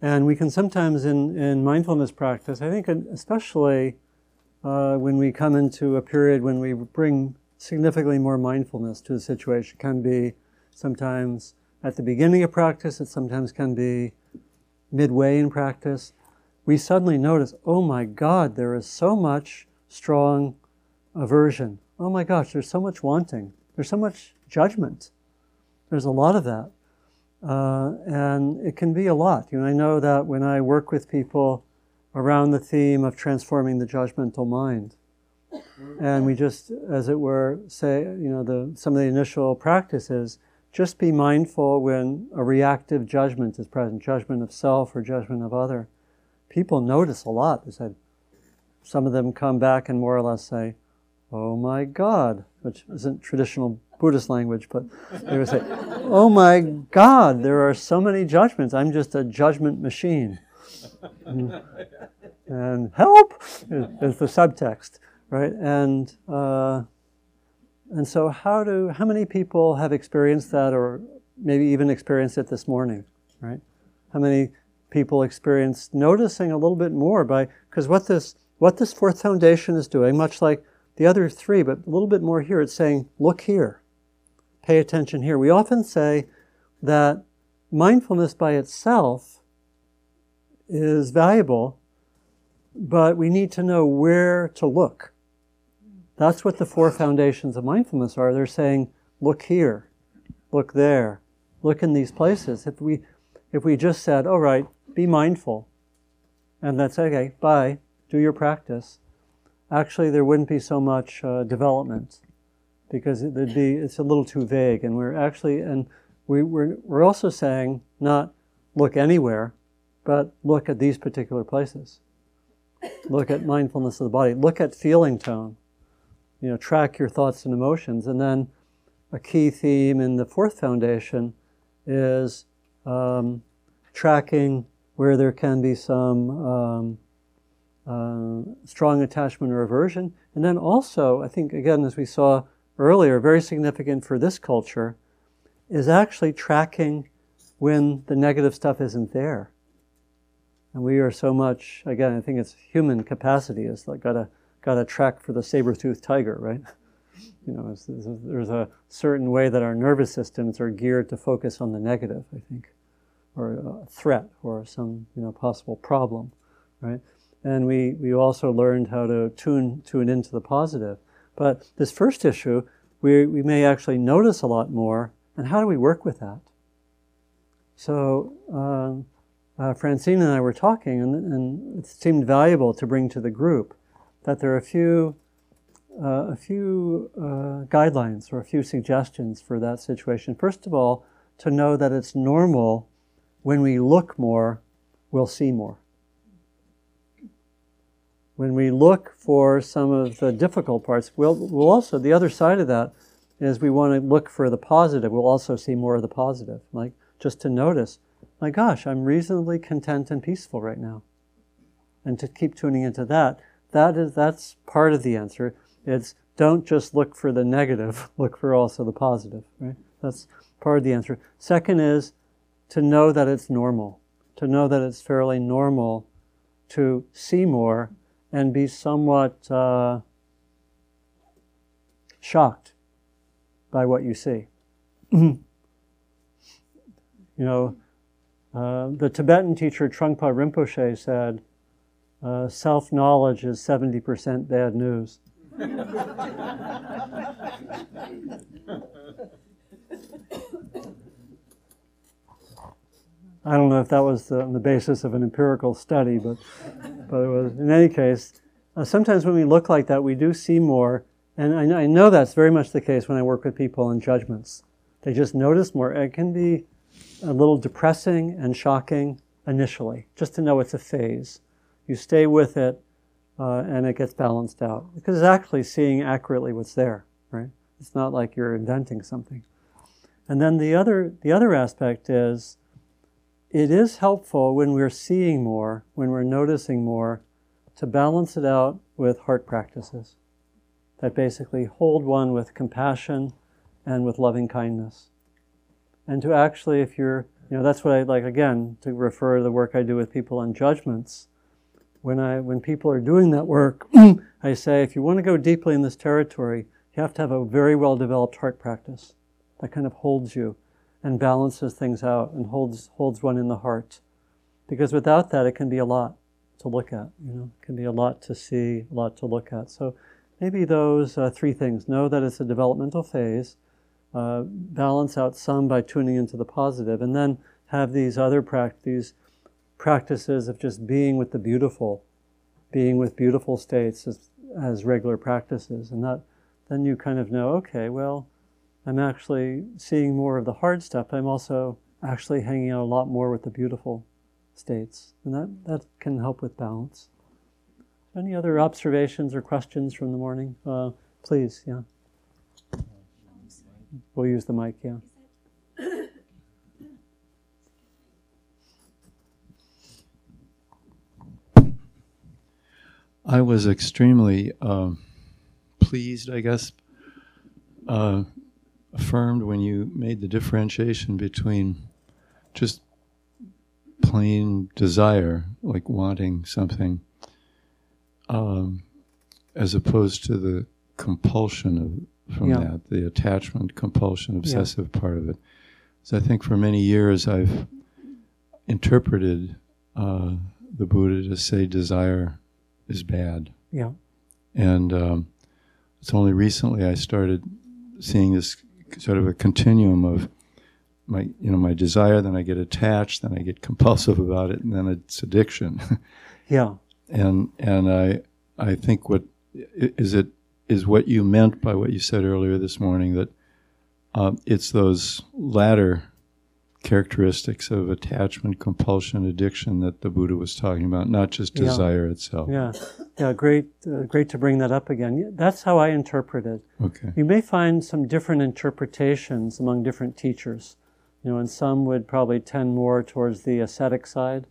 And we can sometimes, in, in mindfulness practice, I think, especially uh, when we come into a period when we bring significantly more mindfulness to the situation, it can be sometimes at the beginning of practice, it sometimes can be midway in practice. We suddenly notice, oh my God, there is so much strong aversion. Oh my gosh, there's so much wanting. There's so much judgment. There's a lot of that. Uh, and it can be a lot. You know, I know that when I work with people around the theme of transforming the judgmental mind, and we just, as it were, say, you know, the, some of the initial practices, just be mindful when a reactive judgment is present, judgment of self or judgment of other. People notice a lot. They said, some of them come back and more or less say, "Oh my God," which isn't traditional Buddhist language, but they would say, "Oh my God, there are so many judgments. I'm just a judgment machine." And, and help is the subtext, right? And uh, and so, how do how many people have experienced that, or maybe even experienced it this morning, right? How many people experienced noticing a little bit more by because what this what this fourth foundation is doing, much like the other three, but a little bit more here, it's saying, look here, pay attention here. We often say that mindfulness by itself is valuable, but we need to know where to look. That's what the four foundations of mindfulness are. They're saying, look here, look there, look in these places. If we, if we just said, all right, be mindful, and that's okay, bye, do your practice, actually there wouldn't be so much uh, development because it would be, it's a little too vague. And we're actually, and we, we're, we're also saying not look anywhere, but look at these particular places. Look at mindfulness of the body. Look at feeling tone you know, track your thoughts and emotions. And then a key theme in the fourth foundation is um, tracking where there can be some um, uh, strong attachment or aversion. And then also, I think, again, as we saw earlier, very significant for this culture, is actually tracking when the negative stuff isn't there. And we are so much, again, I think it's human capacity is like got to got a track for the saber-toothed tiger, right? You know, it's, it's, there's a certain way that our nervous systems are geared to focus on the negative, I think, or a threat or some you know possible problem, right? And we, we also learned how to tune tune into the positive. But this first issue, we, we may actually notice a lot more, and how do we work with that? So um, uh, Francine and I were talking, and, and it seemed valuable to bring to the group that there are a few, uh, a few uh, guidelines or a few suggestions for that situation. First of all, to know that it's normal when we look more, we'll see more. When we look for some of the difficult parts, we'll, we'll also, the other side of that is we want to look for the positive. We'll also see more of the positive. Like just to notice, my gosh, I'm reasonably content and peaceful right now. And to keep tuning into that that is that's part of the answer. It's don't just look for the negative, look for also the positive, right? That's part of the answer. Second is to know that it's normal, to know that it's fairly normal to see more and be somewhat uh, shocked by what you see. you know, uh, the Tibetan teacher Trungpa Rinpoche said, uh, self knowledge is 70% bad news. I don't know if that was the, the, basis of an empirical study, but, but it was. In any case, uh, sometimes when we look like that, we do see more. And I I know that's very much the case when I work with people in judgments. They just notice more. It can be a little depressing and shocking initially, just to know it's a phase you stay with it, uh, and it gets balanced out. Because it's actually seeing accurately what's there, right? It's not like you're inventing something. And then the other, the other aspect is it is helpful when we're seeing more, when we're noticing more, to balance it out with heart practices that basically hold one with compassion and with loving kindness. And to actually, if you're You know, that's what I like, again, to refer to the work I do with people on judgments. When, I, when people are doing that work, I say, if you want to go deeply in this territory, you have to have a very well developed heart practice that kind of holds you and balances things out and holds, holds one in the heart. Because without that, it can be a lot to look at. You know, it can be a lot to see, a lot to look at. So maybe those uh, three things: know that it's a developmental phase, uh, balance out some by tuning into the positive, and then have these other practices, practices of just being with the beautiful, being with beautiful states as, as regular practices, and that then you kind of know, okay, well, I'm actually seeing more of the hard stuff. I'm also actually hanging out a lot more with the beautiful states. And that, that can help with balance. Any other observations or questions from the morning? Uh, please, yeah. We'll use the mic, yeah. I was extremely uh, pleased, I guess, uh, affirmed when you made the differentiation between just plain desire, like wanting something, um, as opposed to the compulsion of, from Yeah. that, the attachment, compulsion, obsessive part of it. So I think for many years I've interpreted uh, the Buddha to say desire is bad. Yeah. And um, it's only recently I started seeing this sort of a continuum of my, you know, my desire. Then I get attached. Then I get compulsive about it, and then it's addiction. Yeah. and and I I think what is it is what you meant by what you said earlier this morning that uh, it's those latter characteristics of attachment, compulsion, addiction that the Buddha was talking about, not just Yeah. desire itself. Yeah. Yeah. Great. Uh, great to bring that up again. That's how I interpret it. Okay. You may find some different interpretations among different teachers. You know, and some would probably tend more towards the ascetic side.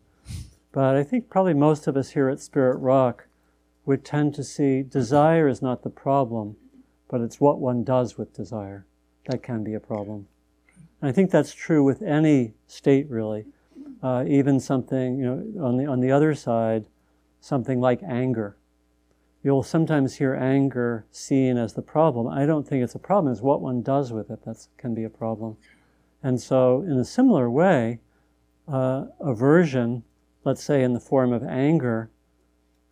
But I think probably most of us here at Spirit Rock would tend to see desire is not the problem, but it's what one does with desire. That can be a problem. And I think that's true with any state, really. Uh, even something, you know, on the, on the other side, something like anger. You'll sometimes hear anger seen as the problem. I don't think it's a problem, it's what one does with it that can be a problem. And so, in a similar way, uh, aversion, let's say in the form of anger,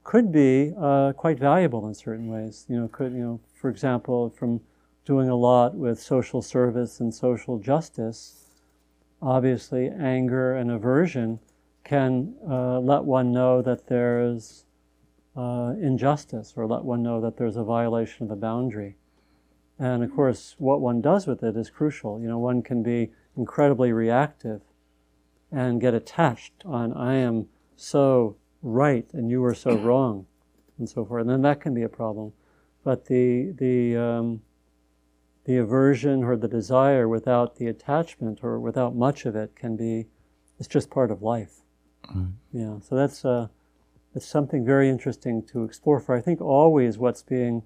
could be uh, quite valuable in certain ways. You know, could you know, for example, from doing a lot with social service and social justice, obviously anger and aversion can uh, let one know that there's uh, injustice or let one know that there's a violation of the boundary. And of course, what one does with it is crucial. You know, one can be incredibly reactive and get attached on, I am so right and you are so wrong, and so forth. And then that can be a problem. But the, the, um, the aversion or the desire without the attachment or without much of it can be, it's just part of life. Right. Yeah, so that's uh, it's something very interesting to explore. For I think always what's being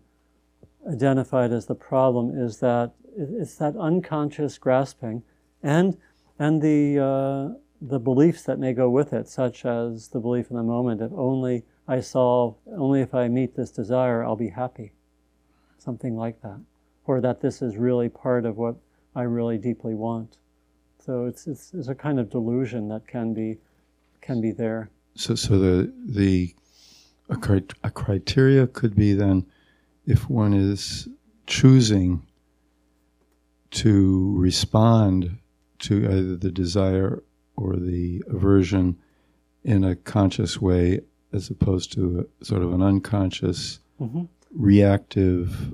identified as the problem is that it's that unconscious grasping, and and the uh, the beliefs that may go with it, such as the belief in the moment: if only I solve, only if I meet this desire, I'll be happy. Something like that, or that this is really part of what I really deeply want. So it's it's, it's a kind of delusion that can be can be there. So, so the the a, cri- a criteria could be then if one is choosing to respond to either the desire or the aversion in a conscious way, as opposed to a, sort of an unconscious, hmm reactive,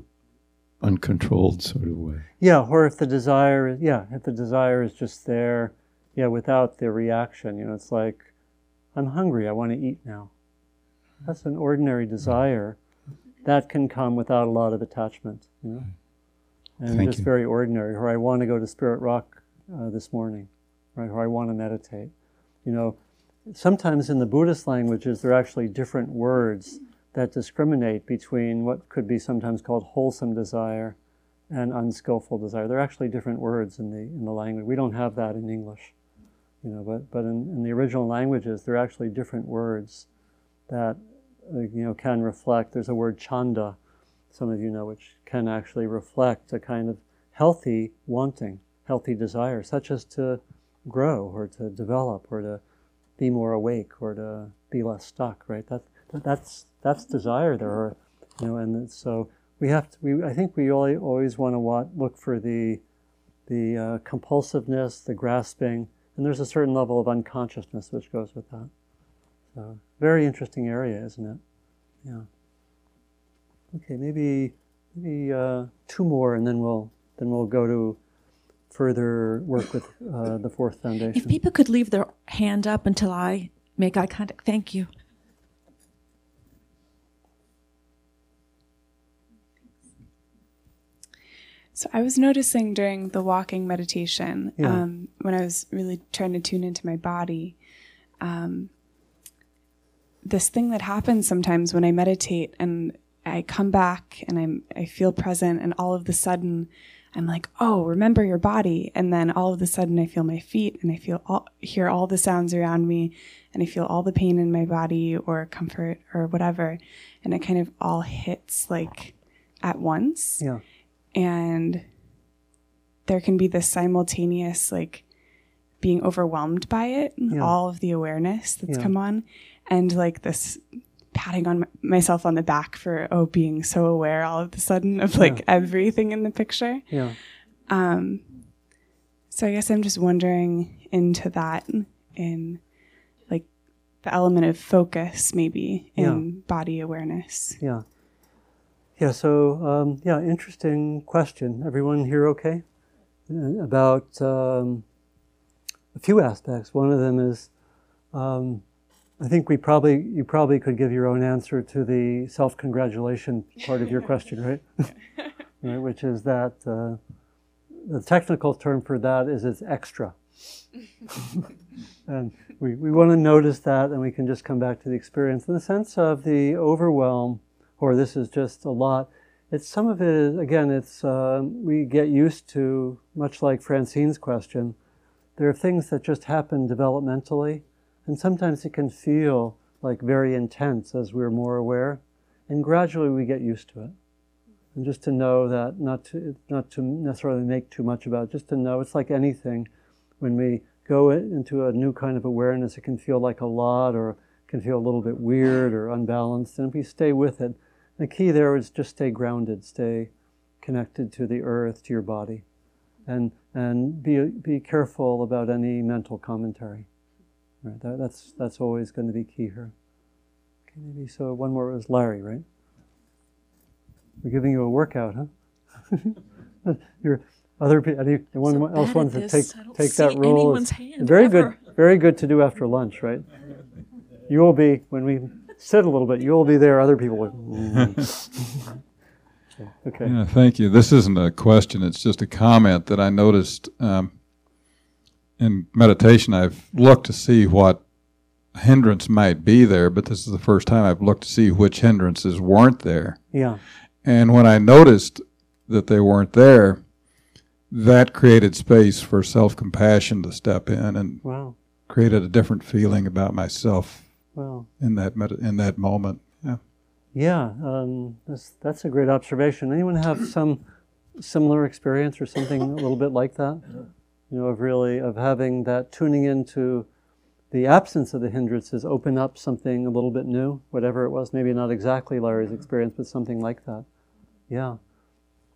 uncontrolled sort of way. Yeah, or if the desire is yeah, if the desire is just there, yeah, without the reaction, you know, it's like, I'm hungry, I want to eat now. That's an ordinary desire. That can come without a lot of attachment, you know. And Thank just you. very ordinary. Or I want to go to Spirit Rock uh, this morning, right? Or I want to meditate. You know, sometimes in the Buddhist languages, there are actually different words that discriminate between what could be sometimes called wholesome desire and unskillful desire. They're actually different words in the in the language. We don't have that in English. you know, but, but in, in the original languages, there are actually different words that, uh, you know, can reflect. There's a word chanda, some of you know, which can actually reflect a kind of healthy wanting, healthy desire, such as to grow or to develop or to be more awake or to be less stuck, right? That, that that's, that's desire there, or, you know, and so we have to, we, I think we always, always want to look for the, the uh, compulsiveness, the grasping, and there's a certain level of unconsciousness which goes with that. So, very interesting area, isn't it? Yeah. Okay, maybe maybe uh, two more, and then we'll then we'll go to further work with uh, the fourth foundation. If people could leave their hand up until I make eye contact, thank you. So I was noticing during the walking meditation, Yeah. um, when I was really trying to tune into my body, um, this thing that happens sometimes when I meditate and I come back and I'm I feel present, and all of the sudden I'm like, oh, remember your body, and then all of a sudden I feel my feet and I feel all, hear all the sounds around me, and I feel all the pain in my body or comfort or whatever, and it kind of all hits like at once. Yeah, and there can be this simultaneous like being overwhelmed by it Yeah. all of the awareness that's Yeah. come on and like this patting on m- myself on the back for oh being so aware all of a sudden of like everything in the picture yeah, um so i guess i'm just wondering into that in like the element of focus maybe in body awareness yeah. Yeah, so, um, yeah, interesting question. Everyone here okay? Uh, About um, a few aspects. One of them is um, I think we probably, you probably could give your own answer to the self congratulation part of your question, right? right? Which is that uh, the technical term for that is it's extra. and we, we want to notice that and we can just come back to the experience. In the sense of the overwhelm, or this is just a lot, it's some of it is, again, it's, um, we get used to, much like Francine's question, there are things that just happen developmentally, and sometimes it can feel like very intense as we're more aware, and gradually we get used to it. And just to know that, not to, not to necessarily make too much about it, just to know it's like anything. When we go into a new kind of awareness, it can feel like a lot or can feel a little bit weird or unbalanced, and if we stay with it, the key there is just stay grounded, stay connected to the earth, to your body, and and be be careful about any mental commentary. Right, that, that's that's always going to be key here. Okay, maybe so. One more was Larry, right? We're giving you a workout, huh? Your other pe- anyone So else wants to take take that role? very ever. good, very good to do after lunch, right? You will be when we sit a little bit. You will be there. Other people will. Okay. Yeah, thank you. This isn't a question, it's just a comment that I noticed um, in meditation. I've looked to see what hindrance might be there, but this is the first time I've looked to see which hindrances weren't there. Yeah. And when I noticed that they weren't there, that created space for self compassion to step in and Wow. created a different feeling about myself Well. in that med- in that moment. Yeah. Yeah. Um, that's that's a great observation. Anyone have some similar experience or something a little bit like that? You know, of really of having that tuning into the absence of the hindrances open up something a little bit new, whatever it was. Maybe not exactly Larry's experience, but something like that. Yeah.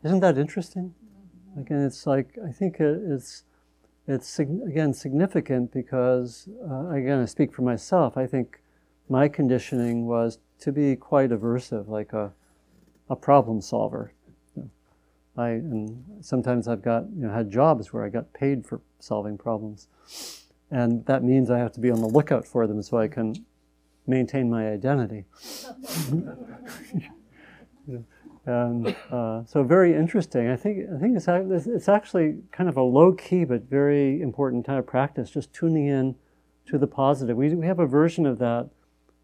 Isn't that interesting? Again, it's like I think it, it's it's again significant because uh, again I speak for myself. I think my conditioning was to be quite aversive, like a a problem solver. I and sometimes I've got you know had jobs where I got paid for solving problems, and that means I have to be on the lookout for them so I can maintain my identity. And uh, so, very interesting. I think I think it's it's it's actually kind of a low key but very important kind of practice. Just tuning in to the positive. We we have a version of that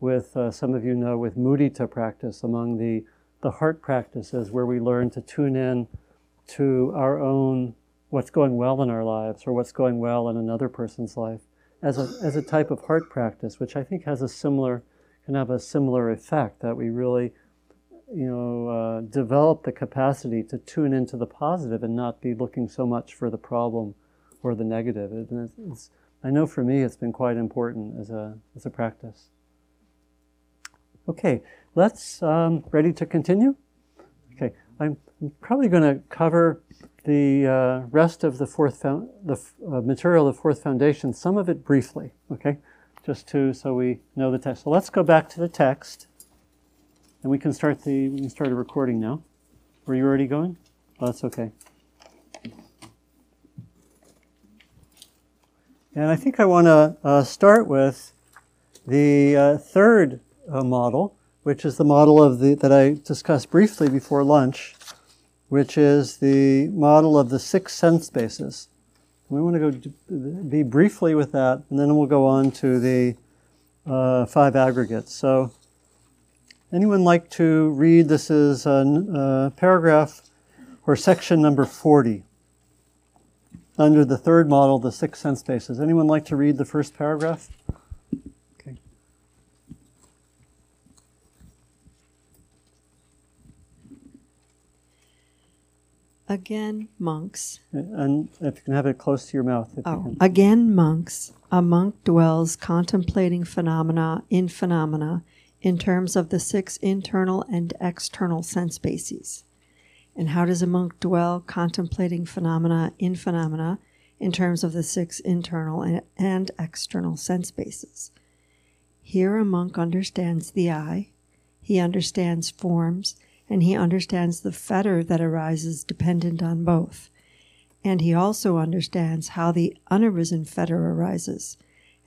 with uh, some of you know with mudita practice among the the heart practices where we learn to tune in to our own what's going well in our lives or what's going well in another person's life as a, as a type of heart practice, which I think has a similar, can have a similar effect that we really, you know, uh, develop the capacity to tune into the positive and not be looking so much for the problem or the negative. It, I know for me it's been quite important as a, as a practice. Okay, let's, um, ready to continue? Okay, I'm probably going to cover the uh, rest of the fourth found, the uh, material of the fourth foundation, some of it briefly, okay, just to so we know the text. So let's go back to the text, and we can start the we can start a recording now. Were you already going? Oh, that's okay. And I think I want to uh, start with the uh, third uh, model, which is the model of the that I discussed briefly before lunch which is the model of the six sense bases. We want to go be briefly with that, and then we'll go on to the uh, five aggregates. So, anyone like to read? This is a, a paragraph or section number 40 under the third model, the six sense bases. Anyone like to read the first paragraph? Again, monks. And if you can have it close to your mouth. Oh, again, monks. A monk dwells contemplating phenomena in phenomena in terms of the six internal and external sense bases. And how does a monk dwell contemplating phenomena in phenomena in terms of the six internal and, and external sense bases? Here, a monk understands the eye, he understands forms, and he understands the fetter that arises dependent on both. And he also understands how the unarisen fetter arises,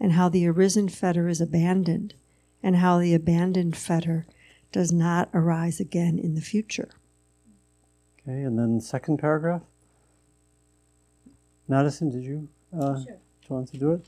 and how the arisen fetter is abandoned, and how the abandoned fetter does not arise again in the future. Okay, and then second paragraph. Madison, did you uh, sure. want to do it?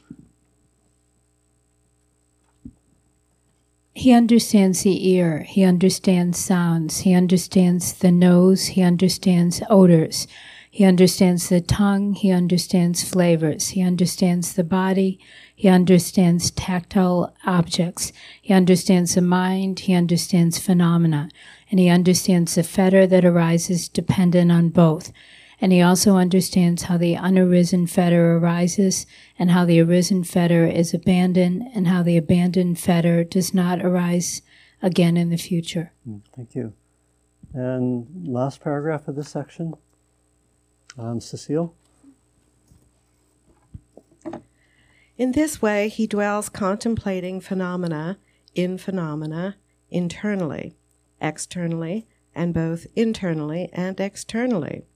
He understands the ear, he understands sounds, he understands the nose, he understands odors, he understands the tongue, he understands flavors, he understands the body, he understands tactile objects, he understands the mind, he understands phenomena, and he understands the fetter that arises dependent on both and he also understands how the unarisen fetter arises and how the arisen fetter is abandoned and how the abandoned fetter does not arise again in the future. Mm, thank you. And last paragraph of this section, um, Cecile. In this way, he dwells contemplating phenomena in phenomena internally, externally, and both internally and externally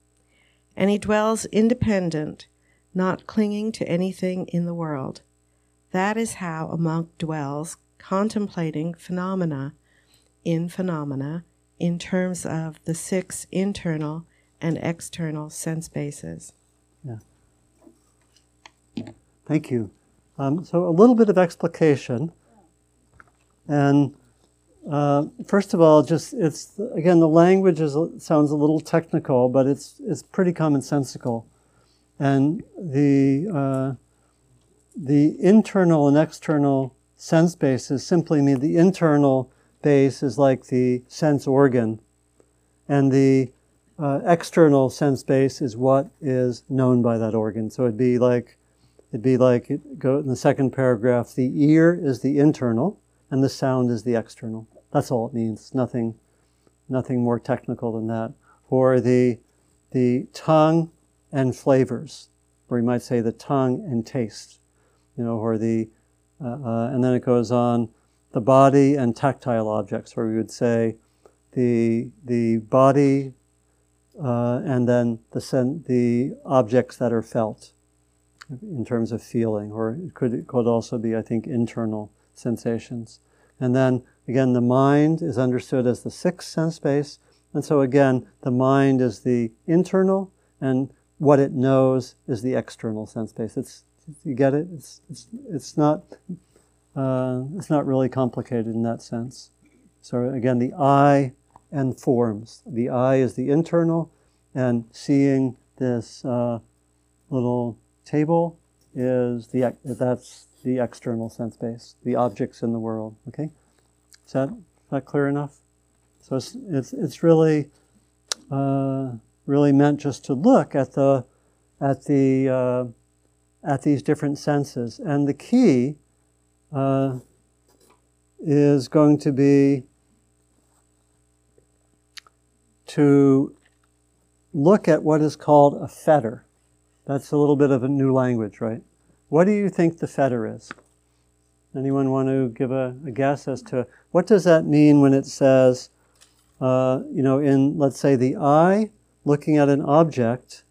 and he dwells independent, not clinging to anything in the world. That is how a monk dwells, contemplating phenomena in phenomena in terms of the six internal and external sense bases. Yeah. Thank you. Um, so, a little bit of explication. And uh, first of all, just it's again the language is sounds a little technical, but it's it's pretty commonsensical, and the uh, the internal and external sense bases simply mean the internal base is like the sense organ, and the uh, external sense base is what is known by that organ. So it'd be like it'd be like it go in the second paragraph. The ear is the internal, and the sound is the external. That's all it means. Nothing, nothing more technical than that. Or the, the tongue and flavors, or you might say the tongue and taste, you know, or the, uh, uh, and then it goes on the body and tactile objects, where we would say the, the body uh, and then the, sen- the objects that are felt in terms of feeling, or it could, it could also be, I think, internal sensations. And then again, the mind is understood as the sixth sense base. And so again, the mind is the internal, and what it knows is the external sense base. It's you get it. It's it's it's not uh, it's not really complicated in that sense. So again, the eye and forms. The eye is the internal, and seeing this uh, little table is the that's the external sense base, the objects in the world. Okay, is that is that clear enough? So it's it's, it's really uh, really meant just to look at the at the uh, at these different senses, and the key uh, is going to be to look at what is called a fetter. That's a little bit of a new language, right? What do you think the fetter is? Anyone want to give a, a guess as to what does that mean when it says, uh, you know, in let's say the eye looking at an object,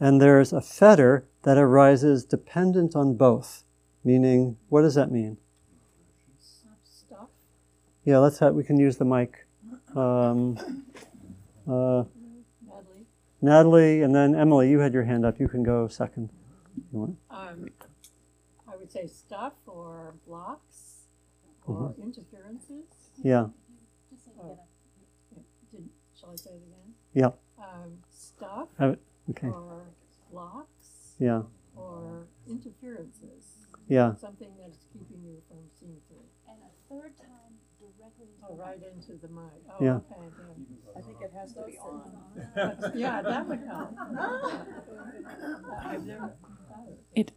and there's a fetter that arises dependent on both. Meaning, what does that mean? Yeah, let's have, we can use the mic. Um, uh, Natalie? Natalie, and then Emily, you had your hand up. You can go second. You want? Um, would say stuff or blocks or Mm-hmm. interferences. Yeah, Oh, did- Shall I say it again? yeah, Um, stuff have it. Okay, or blocks yeah, or interferences. yeah. Something that's keeping you from seeing through. And a third time directly Oh, right into the mic. Oh, Yeah. okay. I think it has to be on. Yeah, that would help. I've never thought of it.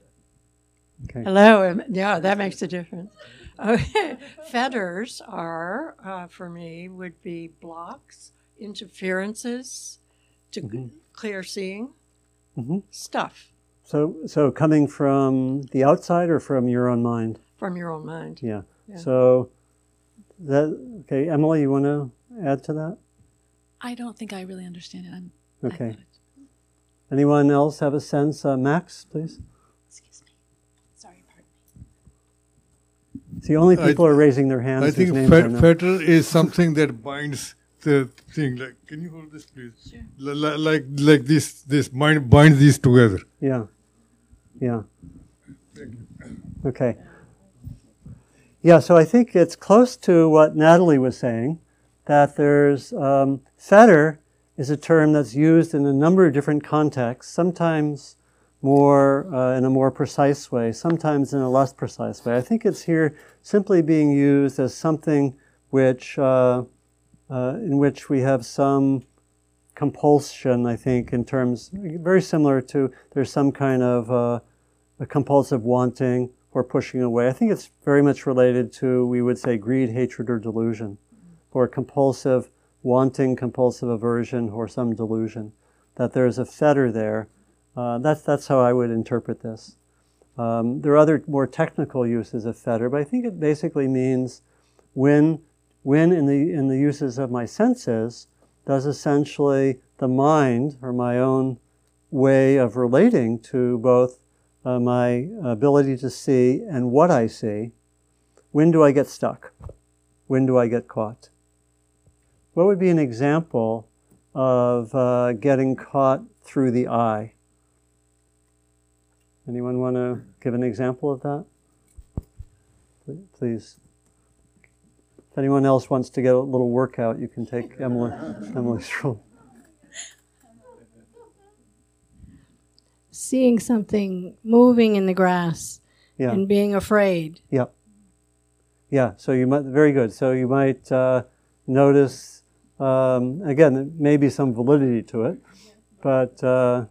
Okay. Hello. Yeah, that makes a difference. Okay. Fetters are, uh, for me, would be blocks, interferences to Mhm. clear seeing, Mhm. stuff So, so coming from the outside or from your own mind? from your own mind. Yeah. Yeah. So that okay, Emily, you want to add to that? I don't think I really understand it. I'm Okay. I got. Anyone else have a sense? Uh, Max, please. Excuse me. Sorry, pardon me. See, only I- people are raising their hands. I think names fet- fetter is something that binds the thing. Like, can you hold this, please? Li- li- like, like this, this bind binds these together. Yeah. Yeah. Okay. Yeah, so I think it's close to what Natalie was saying that there's um, fetter is a term that's used in a number of different contexts, sometimes more uh, in a more precise way, sometimes in a less precise way. I think it's here simply being used as something which, uh, uh, in which we have some compulsion, I think, in terms very similar to there's some kind of uh, a compulsive wanting or pushing away. I think it's very much related to, we would say, greed, hatred, or delusion, or compulsive wanting, compulsive aversion, or some delusion. That there's a fetter there. Uh, that's, that's how I would interpret this. Um, there are other more technical uses of fetter, but I think it basically means when, when in, the, in the uses of my senses, does essentially the mind or my own way of relating to both uh, my ability to see and what I see, when do I get stuck? When do I get caught? What would be an example of uh, getting caught through the eye? Anyone want to give an example of that? Please. If anyone else wants to get a little workout, you can take Emily, Emily's role. seeing something moving in the grass Yeah. and being afraid. Yep. Yeah. So you might very good. So you might uh, notice um, again there may be some validity to it, but uh,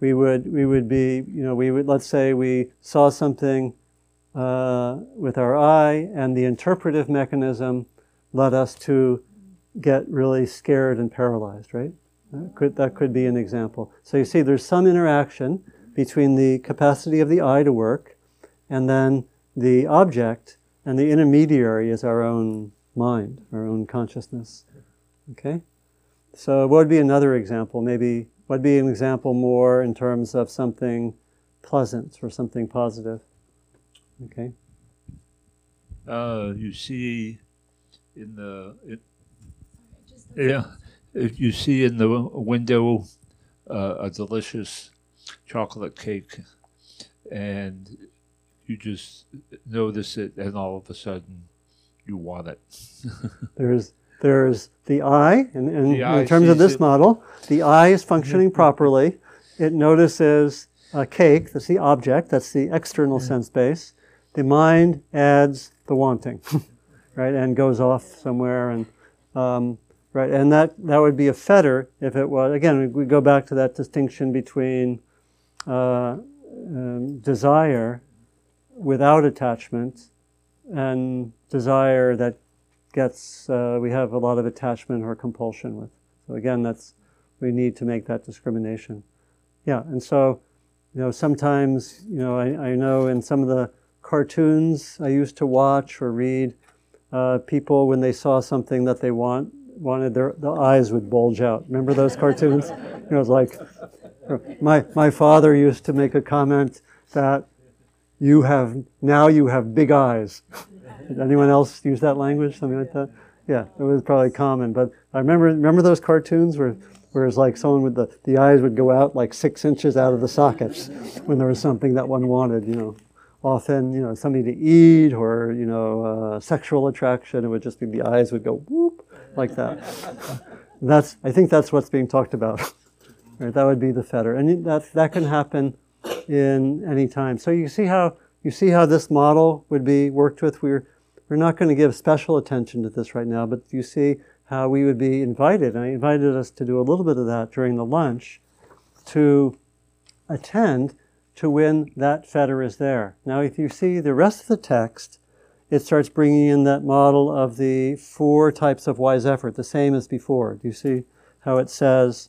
we would we would be you know we would let's say we saw something uh, with our eye and the interpretive mechanism led us to get really scared and paralyzed. Right. That could that could be an example. So you see, there's some interaction between the capacity of the eye to work and then the object and the intermediary is our own mind, our own consciousness. Okay? So, what would be another example? Maybe, would be an example more in terms of something pleasant or something positive? Okay? Uh, you see in the, it, yeah, if you see in the window uh, a delicious chocolate cake and you just notice it and all of a sudden you want it. There's, there's the eye, and, and The eye in terms of this it. model, the eye is functioning properly. It notices a cake, that's the object, that's the external sense base. the mind adds the wanting, right, and goes off somewhere, and um, right, and that that would be a fetter if it was. Again, we go back to that distinction between uh, um, desire without attachment and desire that gets uh, we have a lot of attachment or compulsion with. So again, that's we need to make that discrimination. Yeah, and so you know sometimes you know I, I know in some of the cartoons I used to watch or read, uh, people when they saw something that they want wanted their the eyes would bulge out. Remember those cartoons? you know, it was like my my father used to make a comment that you have now you have big eyes. Did anyone else use that language? Something like that? Yeah, it was probably common. But I remember remember those cartoons where where it's like someone with the, the eyes would go out like six inches out of the sockets when there was something that one wanted, you know. Often, you know, something to eat or, you know, uh, sexual attraction, it would just be the eyes would go whoop like that. that's I think that's what's being talked about. right, that would be the fetter. And that that can happen in any time. So you see how you see how this model would be worked with. We're we're not going to give special attention to this right now, but you see how we would be invited. And I invited us to do a little bit of that during the lunch to attend to when that fetter is there. Now, if you see the rest of the text, it starts bringing in that model of the four types of wise effort, the same as before. Do you see how it says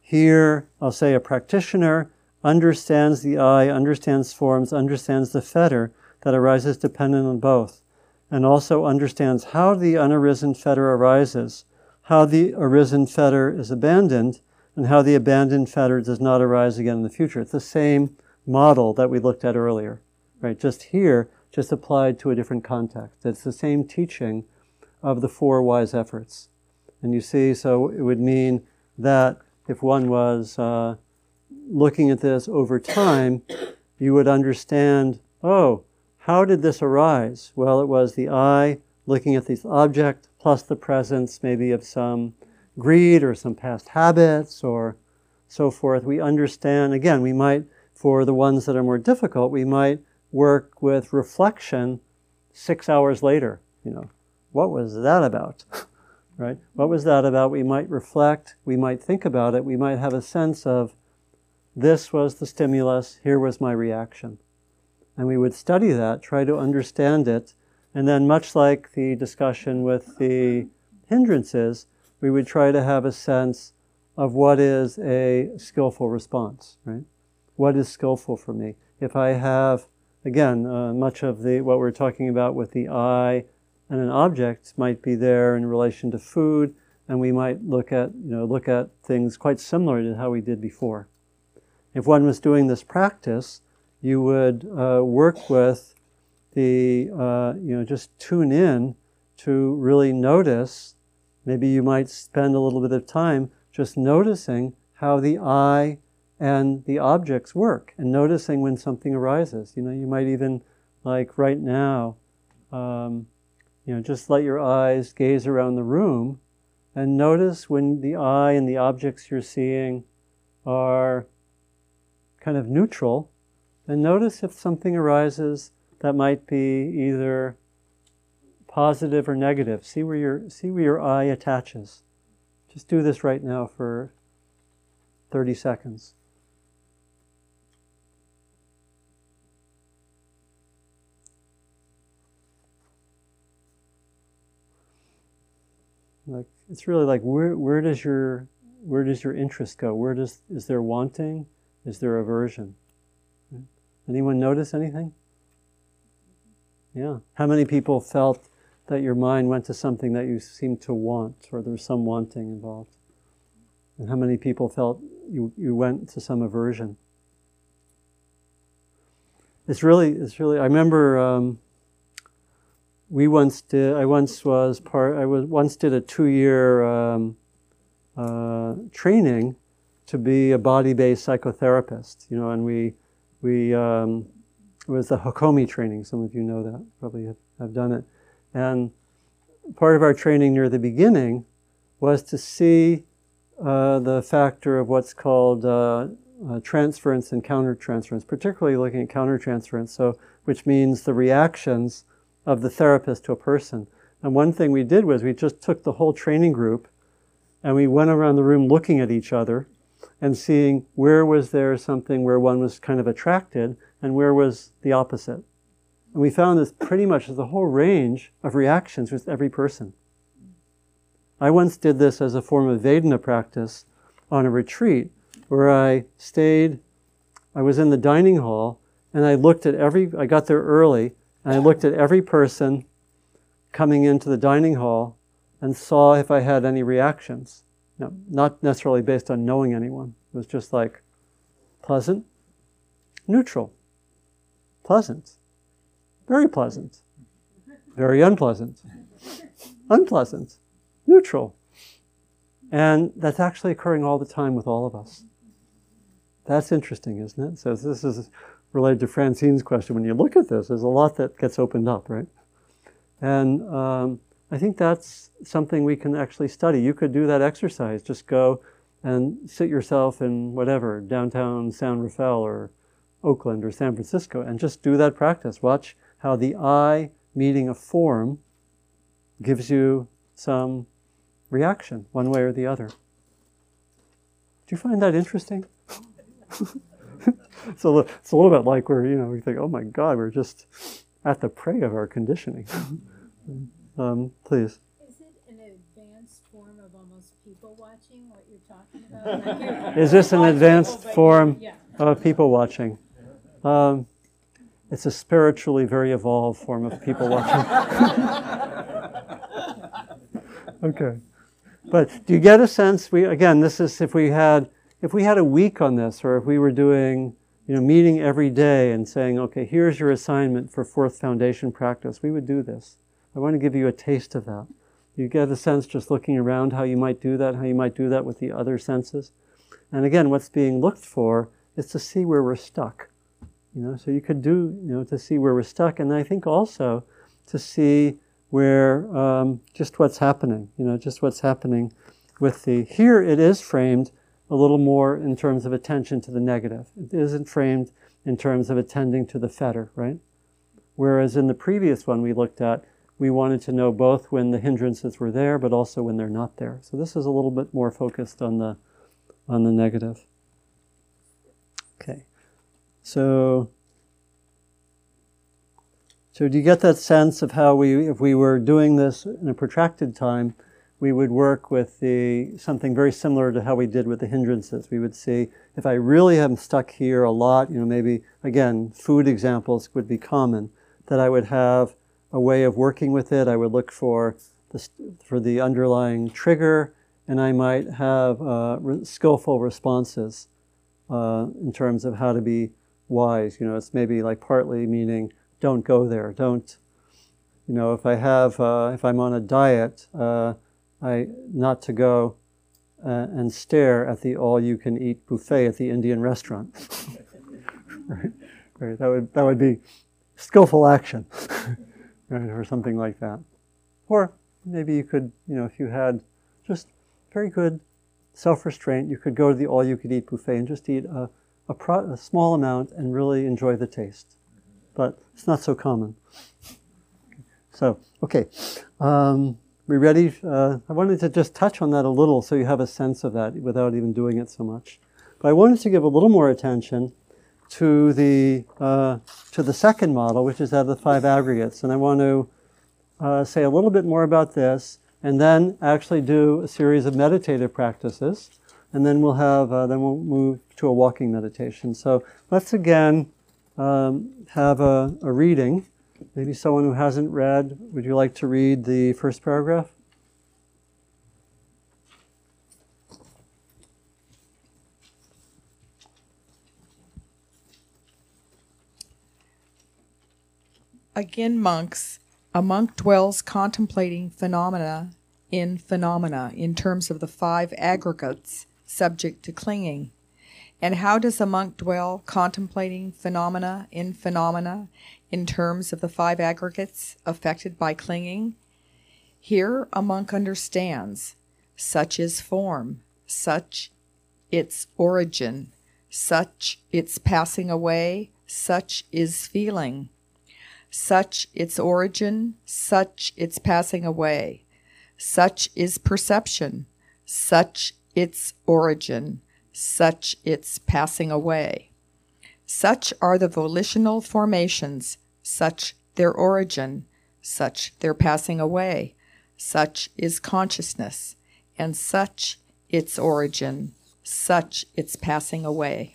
here, I'll say a practitioner understands the eye, understands forms, understands the fetter that arises dependent on both, and also understands how the unarisen fetter arises, how the arisen fetter is abandoned, and how the abandoned fetter does not arise again in the future. It's the same model that we looked at earlier, right? Just here, just applied to a different context. It's the same teaching of the four wise efforts. And you see, so it would mean that if one was uh, looking at this over time, you would understand oh, how did this arise? Well, it was the eye looking at this object plus the presence maybe of some greed or some past habits or so forth. We understand, again, we might, for the ones that are more difficult, we might work with reflection six hours later. You know, what was that about? right? What was that about? We might reflect, we might think about it, we might have a sense of this was the stimulus, here was my reaction. And we would study that, try to understand it, and then, much like the discussion with the hindrances, we would try to have a sense of what is a skillful response, right? What is skillful for me? If I have, again, uh, much of the what we're talking about with the eye and an object might be there in relation to food, and we might look at, you know, look at things quite similar to how we did before. If one was doing this practice, you would uh, work with the, uh, you know, just tune in to really notice. Maybe you might spend a little bit of time just noticing how the eye and the objects work and noticing when something arises. You know, you might even, like right now, um, you know, just let your eyes gaze around the room and notice when the eye and the objects you're seeing are kind of neutral and notice if something arises that might be either positive or negative. See where your see where your eye attaches. Just do this right now for 30 seconds. Like it's really like where where does your where does your interest go? Where does is there wanting? Is there aversion? Anyone notice anything? Yeah. How many people felt that your mind went to something that you seemed to want, or there was some wanting involved? And how many people felt you, you went to some aversion? It's really, it's really. I remember um, we once did. I once was part. I was once did a two-year um, uh, training to be a body-based psychotherapist. You know, and we we um, it was the Hakomi training. Some of you know that, probably have, have done it. And part of our training near the beginning was to see uh, the factor of what's called uh, uh, transference and countertransference, particularly looking at countertransference, so which means the reactions of the therapist to a person. And one thing we did was we just took the whole training group and we went around the room looking at each other and seeing where was there something where one was kind of attracted and where was the opposite. And we found this pretty much the whole range of reactions with every person. I once did this as a form of Vedana practice on a retreat where I stayed, I was in the dining hall and I looked at every, I got there early and I looked at every person coming into the dining hall and saw if I had any reactions. Not necessarily based on knowing anyone. It was just like pleasant, neutral, pleasant, very pleasant, very unpleasant, unpleasant, neutral. And that's actually occurring all the time with all of us. That's interesting, isn't it? So this is related to Francine's question. When you look at this, there's a lot that gets opened up, right? And um, I think that's something we can actually study. You could do that exercise. Just go and sit yourself in whatever, downtown San Rafael or Oakland or San Francisco, and just do that practice. Watch how the eye meeting a form gives you some reaction, one way or the other. Do you find that interesting? so it's a little bit like we're, you know, we think, oh my God, we're just at the prey of our conditioning. um, please. Is it an advanced form of almost people watching what you're talking about? Is this an advanced form of people watching? Um, it's a spiritually very evolved form of people watching. okay. But do you get a sense? We again, this is if we had if we had a week on this, or if we were doing you know meeting every day and saying, okay, here's your assignment for fourth foundation practice, we would do this. I want to give you a taste of that. You get a sense just looking around how you might do that, how you might do that with the other senses. And again, what's being looked for is to see where we're stuck. You know, so you could do, you know, to see where we're stuck, and I think also to see where um, just what's happening, you know, just what's happening with the. Here it is framed a little more in terms of attention to the negative. It isn't framed in terms of attending to the fetter, right? Whereas in the previous one we looked at, we wanted to know both when the hindrances were there, but also when they're not there. So this is a little bit more focused on the on the negative. Okay, so so do you get that sense of how we, if we were doing this in a protracted time, we would work with the something very similar to how we did with the hindrances. We would see if I really am stuck here a lot, you know, maybe again, food examples would be common, that I would have a way of working with it. I would look for the, for the underlying trigger, and I might have uh, re- skillful responses uh, in terms of how to be wise. You know, it's maybe like partly meaning don't go there. Don't, you know, if I have, uh, if I'm on a diet, uh, I not to go uh, and stare at the all-you-can-eat buffet at the Indian restaurant. right? right? That would that would be skillful action, right? or something like that. Or maybe you could, you know, if you had just very good self-restraint, you could go to the all-you-could-eat buffet and just eat a, a, pro- a small amount and really enjoy the taste but it's not so common. So, okay. Um, we ready? Uh, I wanted to just touch on that a little so you have a sense of that without even doing it so much. But I wanted to give a little more attention to the, uh, to the second model, which is that of the five aggregates. And I want to uh, say a little bit more about this and then actually do a series of meditative practices. And then we'll have, uh, then we'll move to a walking meditation. So let's again um, have a, a reading. Maybe someone who hasn't read, would you like to read the first paragraph? Again, monks, a monk dwells contemplating phenomena in phenomena in terms of the five aggregates subject to clinging. And how does a monk dwell contemplating phenomena in phenomena in terms of the five aggregates affected by clinging? Here a monk understands such is form, such its origin, such its passing away, such is feeling. Such its origin, such its passing away. Such is perception, such its origin, such its passing away. Such are the volitional formations, such their origin, such their passing away. Such is consciousness, and such its origin, such its passing away.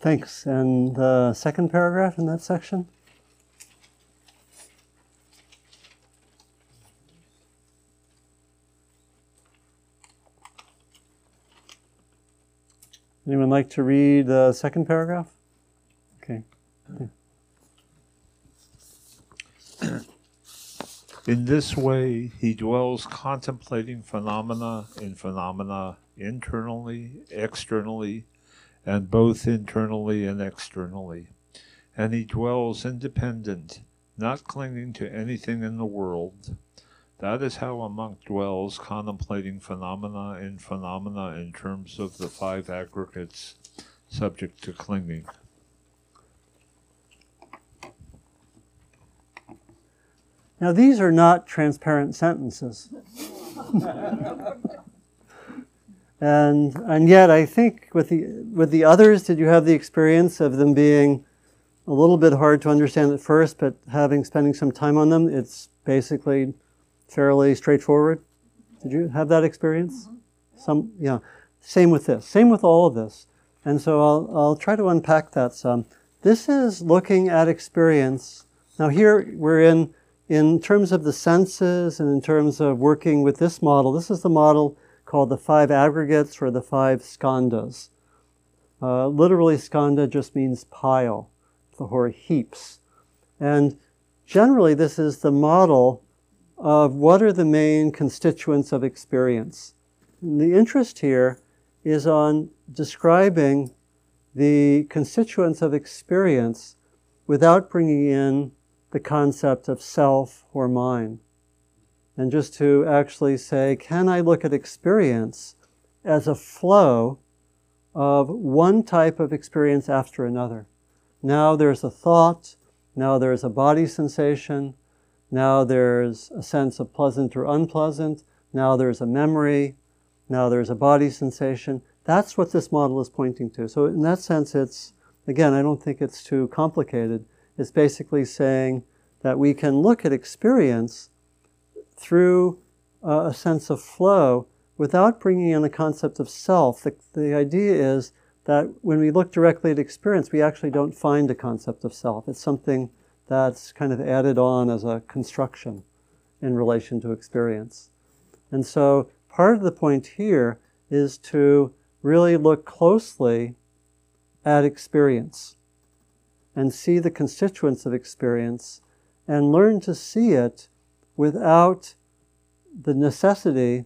Thanks. And the second paragraph in that section? Anyone like to read the second paragraph? Okay. In this way, he dwells contemplating phenomena in phenomena internally, externally, and both internally and externally. And he dwells independent, not clinging to anything in the world. That is how a monk dwells, contemplating phenomena in phenomena in terms of the five aggregates subject to clinging. Now, these are not transparent sentences. and, and yet, I think with the, with the others, did you have the experience of them being a little bit hard to understand at first, but having spending some time on them, it's basically fairly straightforward? Did you have that experience? Some, yeah. Same with this. Same with all of this. And so I'll, I'll try to unpack that some. This is looking at experience. Now, here we're in in terms of the senses and in terms of working with this model, this is the model called the five aggregates or the five skandhas. Uh, literally, skandha just means pile or heaps. And generally, this is the model of what are the main constituents of experience. And the interest here is on describing the constituents of experience without bringing in the concept of self or mine. And just to actually say, can I look at experience as a flow of one type of experience after another? Now there's a thought, now there's a body sensation, now there's a sense of pleasant or unpleasant, now there's a memory, now there's a body sensation. That's what this model is pointing to. So, in that sense, it's, again, I don't think it's too complicated It's basically saying that we can look at experience through uh, a sense of flow without bringing in a concept of self. The, the idea is that when we look directly at experience, we actually don't find a concept of self. It's something that's kind of added on as a construction in relation to experience. And so part of the point here is to really look closely at experience and see the constituents of experience and learn to see it without the necessity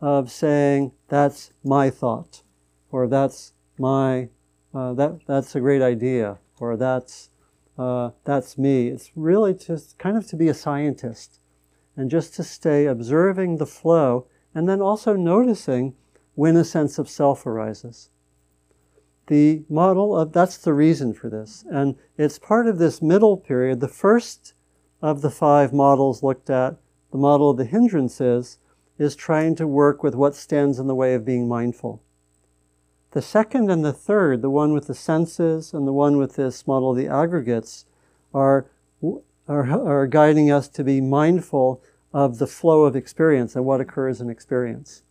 of saying, that's my thought, or that's my, uh, that, that's a great idea, or that's, uh, that's me. It's really just kind of to be a scientist and just to stay observing the flow and then also noticing when a sense of self arises the model of that's the reason for this. And it's part of this middle period. The first of the five models looked at, the model of the hindrances, is trying to work with what stands in the way of being mindful. The second and the third, the one with the senses and the one with this model of the aggregates, are, are, are guiding us to be mindful of the flow of experience and what occurs in experience.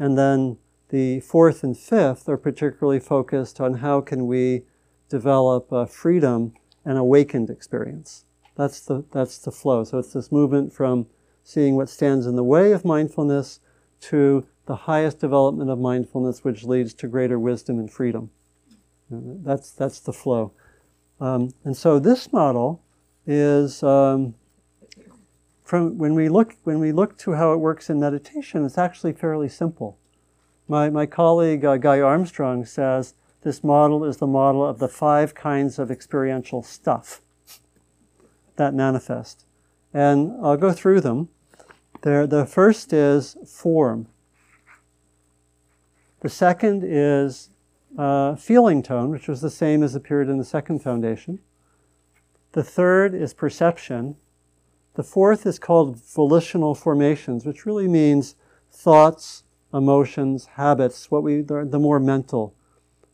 And then the fourth and fifth are particularly focused on how can we develop a freedom and awakened experience. That's the, that's the flow. So it's this movement from seeing what stands in the way of mindfulness to the highest development of mindfulness, which leads to greater wisdom and freedom. That's, that's the flow. Um, and so this model is um, from when we look when we look to how it works in meditation, it's actually fairly simple. My, my colleague uh, Guy Armstrong says this model is the model of the five kinds of experiential stuff that manifest. And I'll go through them. There, the first is form. The second is uh, feeling tone, which was the same as appeared in the second foundation. The third is perception. The fourth is called volitional formations, which really means thoughts, emotions, habits, what we the more mental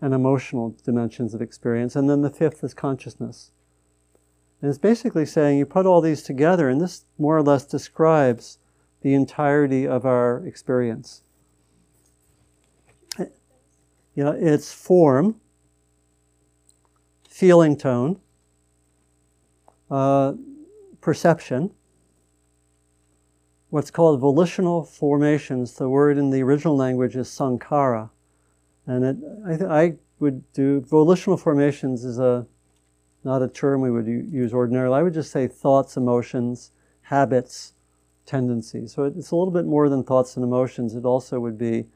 and emotional dimensions of experience. And then the fifth is consciousness. And it's basically saying you put all these together, and this more or less describes the entirety of our experience. You know, it's form, feeling tone, uh, perception, what's called volitional formations. The word in the original language is sankhara. And it, I, th- I would do volitional formations is a not a term we would u- use ordinarily. I would just say thoughts, emotions, habits, tendencies. So it's a little bit more than thoughts and emotions. It also would be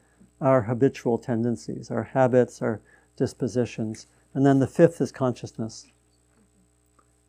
our habitual tendencies, our habits, our dispositions. And then the fifth is consciousness.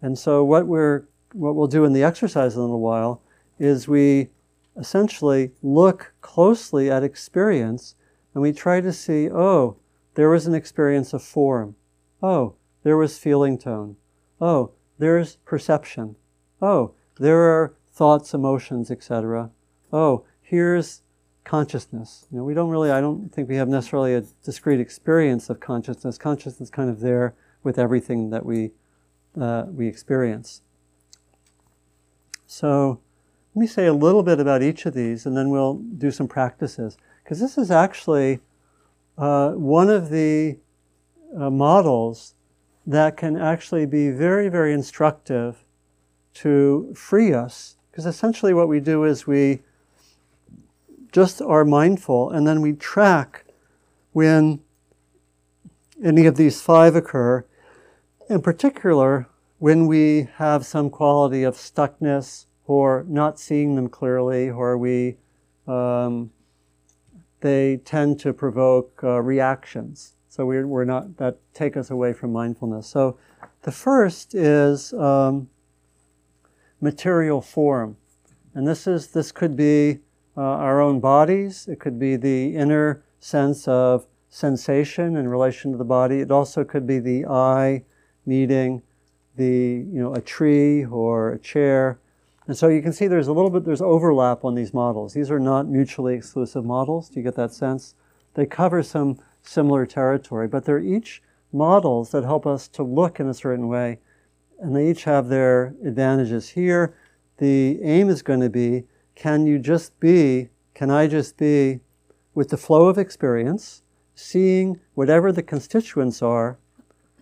And so what we're what we'll do in the exercise in a little while is we essentially look closely at experience and we try to see, oh, there was an experience of form. Oh, there was feeling tone. Oh, there's perception. Oh, there are thoughts, emotions, etc. Oh, here's consciousness. You know, we don't really, I don't think we have necessarily a discrete experience of consciousness. Consciousness kind of there with everything that we uh, we experience. So, let me say a little bit about each of these, and then we'll do some practices. Because this is actually uh, one of the uh, models that can actually be very, very instructive to free us. Because essentially, what we do is we just are mindful, and then we track when any of these five occur. In particular, when we have some quality of stuckness or not seeing them clearly, or we um, they tend to provoke uh, reactions. So we're, we're not that take us away from mindfulness. So the first is um, material form, and this is this could be uh, our own bodies. It could be the inner sense of sensation in relation to the body. It also could be the eye meeting the you know a tree or a chair. And so you can see there's a little bit there's overlap on these models. These are not mutually exclusive models. Do you get that sense? They cover some similar territory, but they're each models that help us to look in a certain way, and they each have their advantages. Here, the aim is going to be can you just be, can I just be with the flow of experience, seeing whatever the constituents are,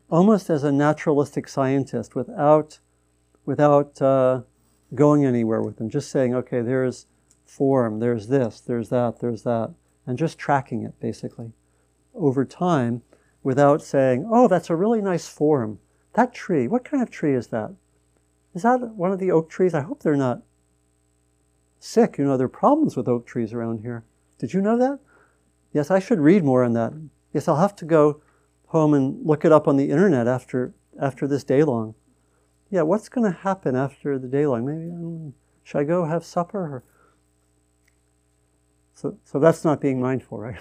almost as a naturalistic scientist without, without uh, going anywhere with them, just saying, okay, there's form, there's this, there's that, there's that, and just tracking it basically over time without saying, oh, that's a really nice form. That tree, what kind of tree is that? Is that one of the oak trees? I hope they're not sick. You know, there are problems with oak trees around here. Did you know that? Yes, I should read more on that. Yes, I'll have to go home and look it up on the internet after after this day long. Yeah, what's going to happen after the day long? Maybe I should I go have supper? Or... So, so that's not being mindful, right?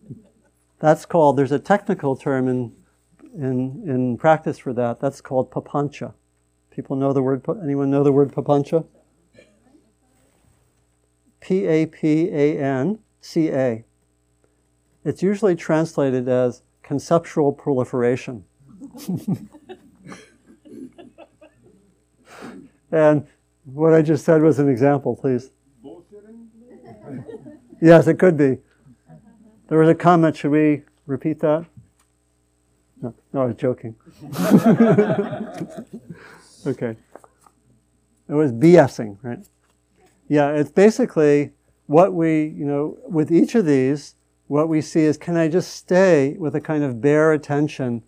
that's called. There's a technical term in in in practice for that. That's called papancha. People know the word. Anyone know the word papancha? P A P A N C A. It's usually translated as conceptual proliferation. and what I just said was an example, please. yes, it could be. There was a comment. Should we repeat that? No, no I was joking. okay. It was BSing, right? Yeah, it's basically what we, you know, with each of these, what we see is can I just stay with a kind of bare attention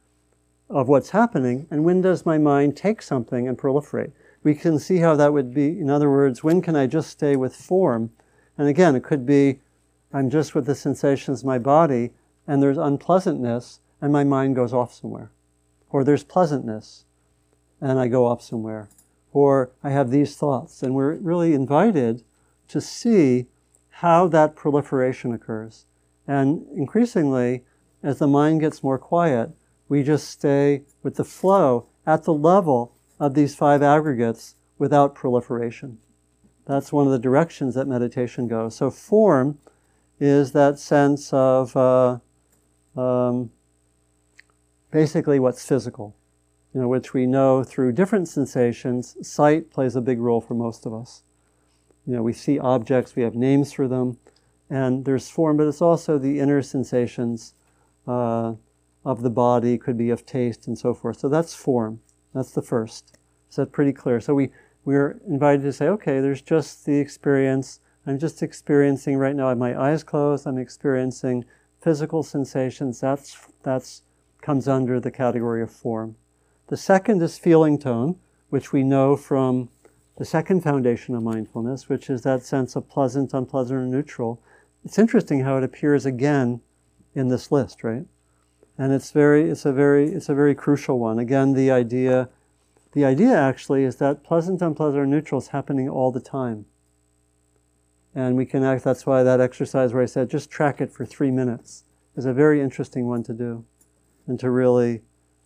of what's happening? And when does my mind take something and proliferate? We can see how that would be, in other words, when can I just stay with form? And again, it could be I'm just with the sensations of my body and there's unpleasantness and my mind goes off somewhere. Or there's pleasantness and I go off somewhere or I have these thoughts. And we're really invited to see how that proliferation occurs. And increasingly, as the mind gets more quiet, we just stay with the flow at the level of these five aggregates without proliferation. That's one of the directions that meditation goes. So, form is that sense of uh, um, basically what's physical, you know, which we know through different sensations. Sight plays a big role for most of us. You know, we see objects, we have names for them, and there's form, but it's also the inner sensations uh, of the body, could be of taste and so forth. So that's form. That's the first. Is that pretty clear? So we, we're invited to say, okay, there's just the experience. I'm just experiencing right now. I have my eyes closed. I'm experiencing physical sensations. That's that's comes under the category of form. The second is feeling tone, which we know from the second foundation of mindfulness, which is that sense of pleasant, unpleasant, or neutral. It's interesting how it appears again in this list, right? And it's very, it's a very, it's a very crucial one. Again, the idea, the idea actually is that pleasant, unpleasant, or neutral is happening all the time. And we can act, that's why that exercise where I said just track it for three minutes is a very interesting one to do and to really,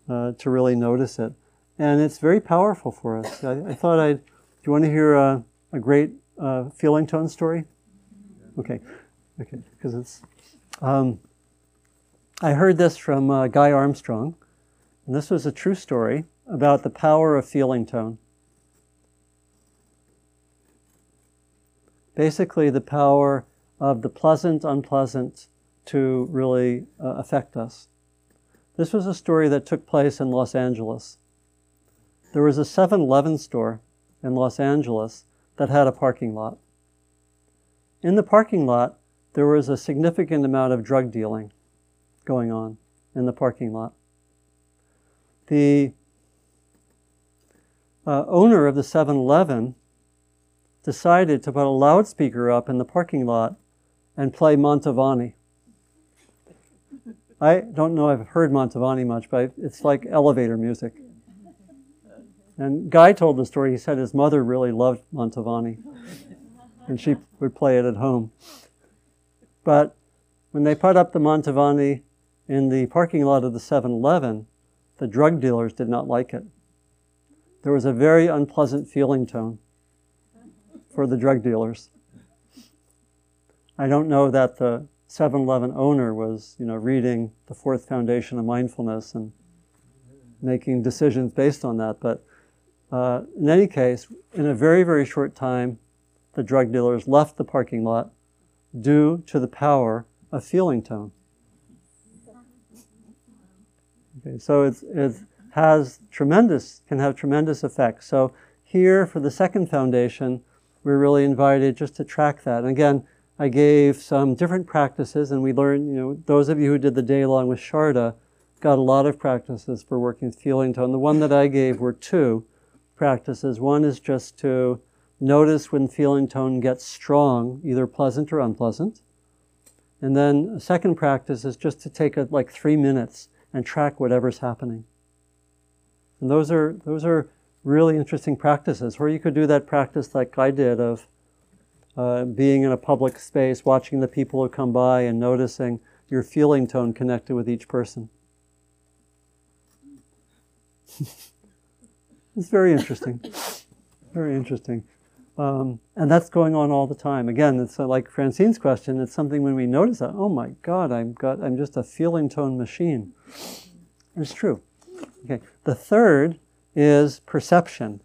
uh, to really notice it. And it's very powerful for us. I, I thought I'd, do you want to hear a, a great uh, feeling tone story? Okay, okay, because it's, um, I heard this from uh, Guy Armstrong, and this was a true story about the power of feeling tone. Basically, the power of the pleasant, unpleasant to really uh, affect us. This was a story that took place in Los Angeles. There was a 7 Eleven store in Los Angeles that had a parking lot. In the parking lot, there was a significant amount of drug dealing going on in the parking lot. The uh, owner of the 7 Eleven decided to put a loudspeaker up in the parking lot and play Mantovani. I don't know I've heard Mantovani much, but it's like elevator music. And Guy told the story. He said his mother really loved Mantovani, and she would play it at home. But when they put up the Mantovani in the parking lot of the 7 Eleven, the drug dealers did not like it. There was a very unpleasant feeling tone for the drug dealers. I don't know that the 7-Eleven owner was, you know, reading the fourth foundation of mindfulness and making decisions based on that. But uh, in any case, in a very, very short time, the drug dealers left the parking lot due to the power of feeling tone. Okay, so it's, it has tremendous, can have tremendous effects. So here for the second foundation, we're really invited just to track that. And again, I gave some different practices, and we learned, you know, those of you who did the day long with Sharda got a lot of practices for working with feeling tone. The one that I gave were two practices. One is just to notice when feeling tone gets strong, either pleasant or unpleasant. And then a second practice is just to take a, like three minutes and track whatever's happening. And those are those are really interesting practices. Or you could do that practice like I did of uh, being in a public space, watching the people who come by, and noticing your feeling tone connected with each person. it's very interesting. very interesting. Um, and that's going on all the time. Again, it's uh, like Francine's question. It's something when we notice that, oh my God, I'm got, I'm just a feeling tone machine. It's true. Okay. The third is perception,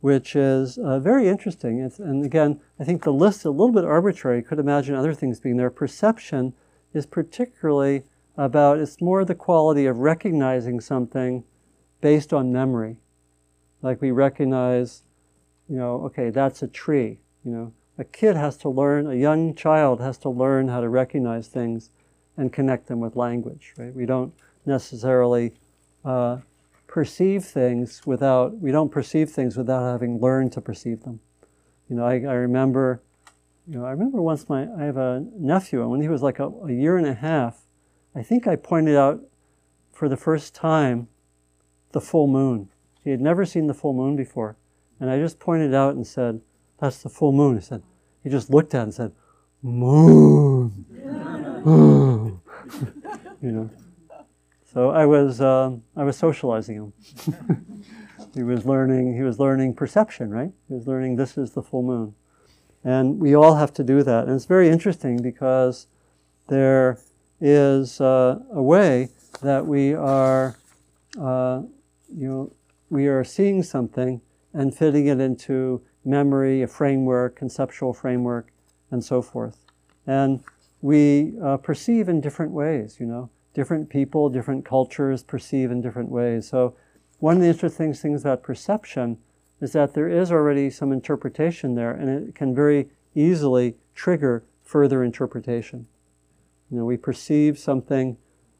which is uh, very interesting. It's, and again, I think the list is a little bit arbitrary. You could imagine other things being there. Perception is particularly about, it's more the quality of recognizing something based on memory. Like we recognize you know, okay, that's a tree. You know, a kid has to learn, a young child has to learn how to recognize things and connect them with language, right? We don't necessarily uh, perceive things without, we don't perceive things without having learned to perceive them. You know, I, I remember, you know, I remember once my, I have a nephew, and when he was like a, a year and a half, I think I pointed out for the first time the full moon. He had never seen the full moon before. And I just pointed out and said, That's the full moon. He said, He just looked at it and said, Moon. you know, So I was um, I was socializing him. he was learning he was learning perception, right? He was learning this is the full moon, and we all have to do that. And it's very interesting because there is uh, a way that we are, uh, you know, we are seeing something and fitting it into memory, a framework, conceptual framework, and so forth. And we uh, perceive in different ways, you know. Different people, different cultures perceive in different ways. So, one of the interesting things about perception is that there is already some interpretation there, and it can very easily trigger further interpretation. You know, we perceive something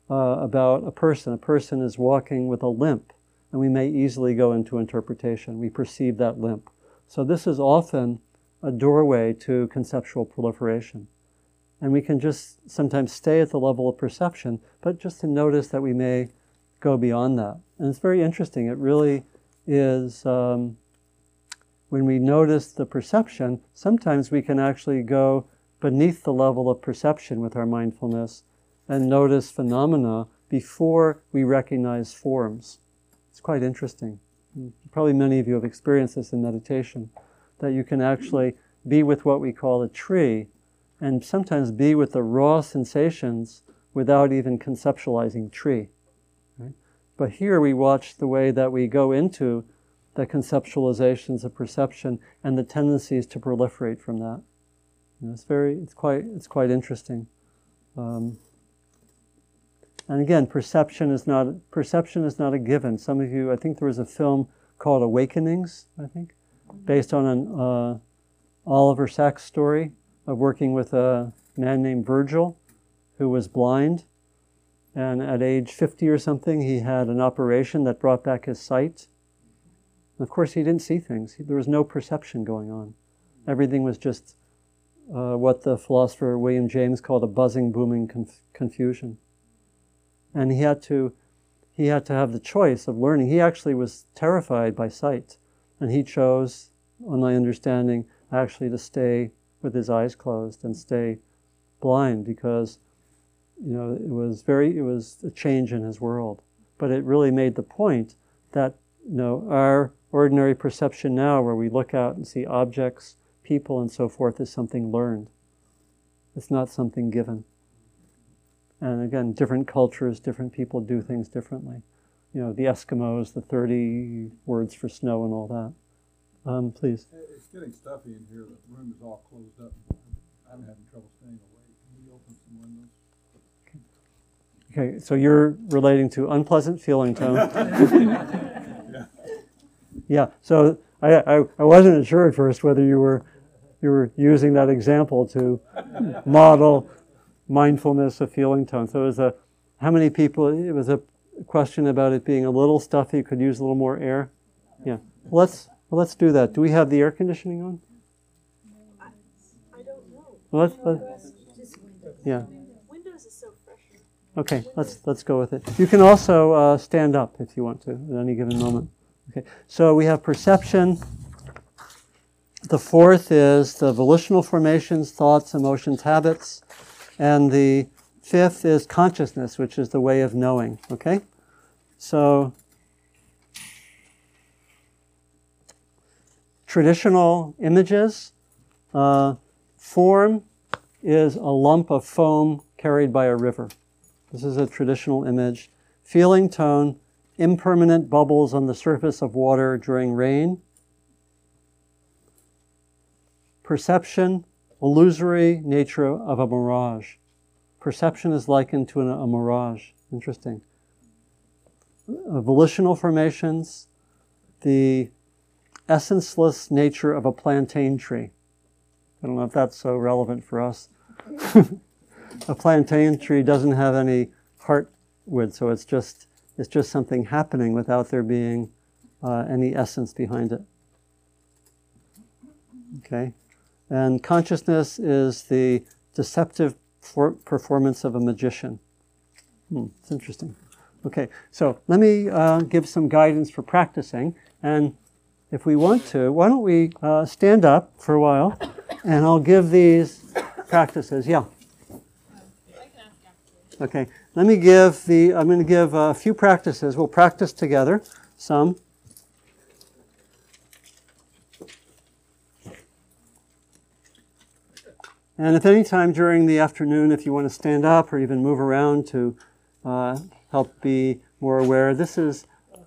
uh, about a person. A person is walking with a limp, and we may easily go into interpretation. We perceive that limp. So, this is often a doorway to conceptual proliferation. And we can just sometimes stay at the level of perception, but just to notice that we may go beyond that. And it's very interesting. It really is, um, when we notice the perception, sometimes we can actually go beneath the level of perception with our mindfulness and notice phenomena before we recognize forms. It's quite interesting. Probably many of you have experienced this in meditation, that you can actually be with what we call a tree and sometimes be with the raw sensations without even conceptualizing tree. Right? But here we watch the way that we go into the conceptualizations of perception and the tendencies to proliferate from that. You know, it's very, it's quite, it's quite interesting. Um, and again, perception is not perception is not a given. Some of you, I think there was a film called Awakenings, I think, based on an uh, Oliver Sacks story of working with a man named Virgil who was blind. And at age 50 or something, he had an operation that brought back his sight. And of course, he didn't see things, there was no perception going on. Everything was just uh, what the philosopher William James called a buzzing, booming conf- confusion. And he had to he had to have the choice of learning. He actually was terrified by sight, and he chose, on my understanding, actually to stay with his eyes closed and stay blind because you know it was very it was a change in his world. But it really made the point that you know our ordinary perception now where we look out and see objects people and so forth is something learned. It's not something given. And again different cultures different people do things differently. You know the eskimos the 30 words for snow and all that um, please It's getting stuffy in here. The room is all closed up. I'm having trouble staying awake. Can you open some windows? Okay, so you're relating to unpleasant feeling tone. Yeah. yeah. So I, I, I wasn't sure at first whether you were you were using that example to model mindfulness of feeling tone. So it was a how many people? It was a question about it being a little stuffy. Could use a little more air. Yeah. Let's well, let's do that. Do we have the air conditioning on? I don't know. Let's, let's, yeah. Windows is so fresh. Okay, let's let's go with it. You can also uh, stand up if you want to at any given moment. Okay, so we have perception. The fourth is the volitional formations, thoughts, emotions, habits, and the fifth is consciousness, which is the way of knowing. Okay, so traditional images. Uh, form is a lump of foam carried by a river. This is a traditional image. Feeling tone, impermanent bubbles on the surface of water during rain. Perception, illusory nature of a mirage. Perception is likened to an, a mirage. Interesting. Uh, volitional formations, the essenceless nature of a plantain tree. I don't know if that's so relevant for us. a plantain tree doesn't have any heartwood, so it's just it's just something happening without there being uh, any essence behind it. Okay, and consciousness is the deceptive for- performance of a magician. Hmm, it's interesting. Okay, so let me uh, give some guidance for practicing and if we want to, why don't we uh, stand up for a while and I'll give these practices. Yeah. Okay. let me give the, I'm going to give a few practices. We'll practice together some. And if any time during the afternoon, if you want to stand up or even move around to uh, help be more aware, this is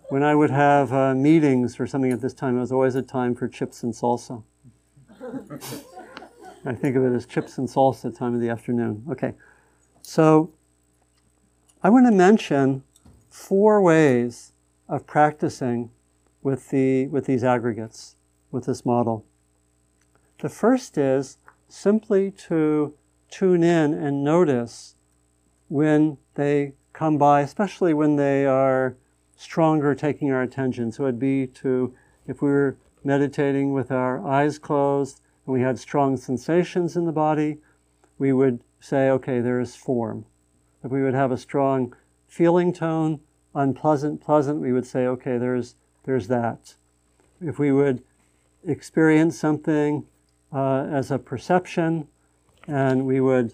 when I would have uh, meetings or something at this time. It was always a time for chips and salsa. I think of it as chips and salsa time of the afternoon. Okay, so I want to mention four ways of practicing with the with these aggregates with this model. The first is simply to tune in and notice when they come by, especially when they are stronger taking our attention. So it'd be to, if we were meditating with our eyes closed and we had strong sensations in the body, we would say, okay, there's form. If we would have a strong feeling tone, unpleasant, pleasant, we would say, okay, there's, there's that. If we would experience something uh, as a perception, and we would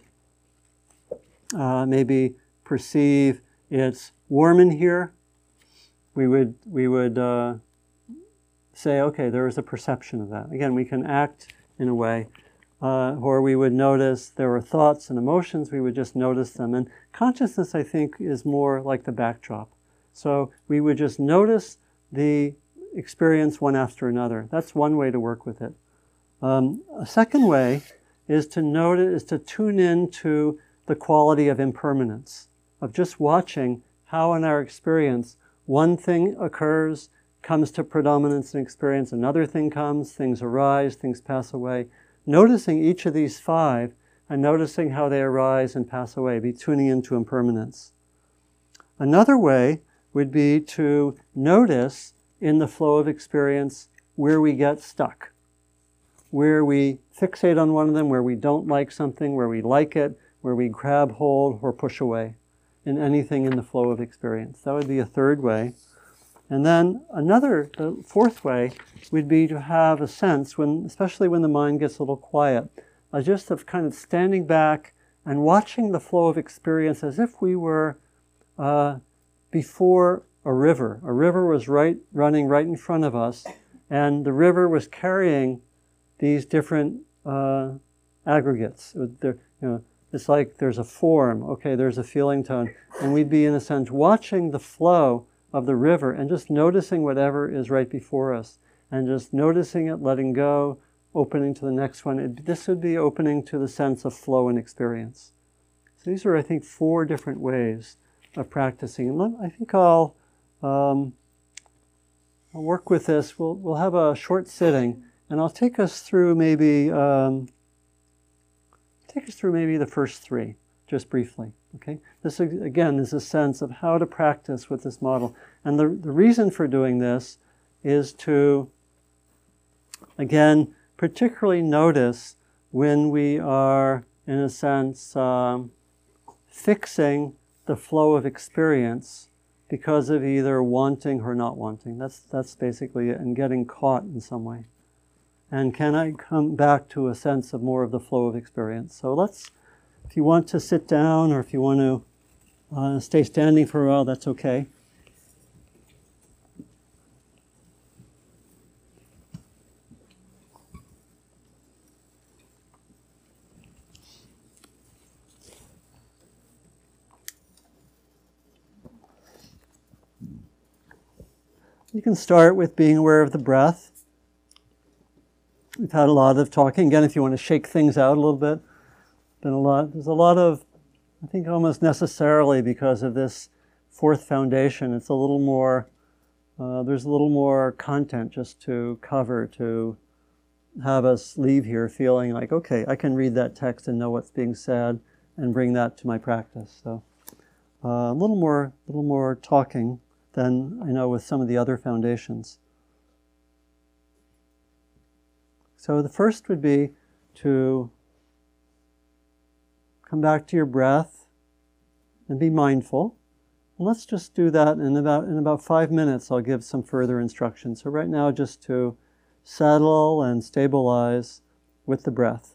uh, maybe perceive it's warm in here. We would we would uh, say, okay, there is a perception of that. Again, we can act in a way, uh, or we would notice there were thoughts and emotions. We would just notice them, and consciousness, I think, is more like the backdrop. So we would just notice the experience one after another. That's one way to work with it. Um, a second way is to notice, is to tune in to the quality of impermanence, of just watching how in our experience one thing occurs, comes to predominance in experience, another thing comes, things arise, things pass away. Noticing each of these five and noticing how they arise and pass away, be tuning into impermanence. Another way would be to notice in the flow of experience where we get stuck where we fixate on one of them, where we don't like something, where we like it, where we grab hold or push away in anything in the flow of experience. That would be a third way. And then another, the fourth way, would be to have a sense, when, especially when the mind gets a little quiet, uh, just of kind of standing back and watching the flow of experience as if we were uh, before a river. A river was right running right in front of us, and the river was carrying these different uh, aggregates. They're, you know, it's like there's a form, okay, there's a feeling tone, and we'd be, in a sense, watching the flow of the river and just noticing whatever is right before us, and just noticing it, letting go, opening to the next one. It, this would be opening to the sense of flow and experience. So these are, I think, four different ways of practicing. And I think I'll, um, I'll work with this. We'll, we'll have a short sitting. And I'll take us through maybe um, take us through maybe the first three, just briefly. Okay. This again is a sense of how to practice with this model, and the the reason for doing this is to again particularly notice when we are in a sense um, fixing the flow of experience because of either wanting or not wanting. That's that's basically it, and getting caught in some way. And can I come back to a sense of more of the flow of experience? So let's, if you want to sit down or if you want to uh, stay standing for a while, that's okay. You can start with being aware of the breath. We've had a lot of talking. Again, if you want to shake things out a little bit, been a lot. There's a lot of, I think, almost necessarily because of this fourth foundation. It's a little more. Uh, there's a little more content just to cover to have us leave here feeling like, okay, I can read that text and know what's being said and bring that to my practice. So uh, a little more, a little more talking than I know with some of the other foundations. So the first would be to come back to your breath and be mindful. And let's just do that in about in about five minutes. I'll give some further instructions. So right now, just to settle and stabilize with the breath.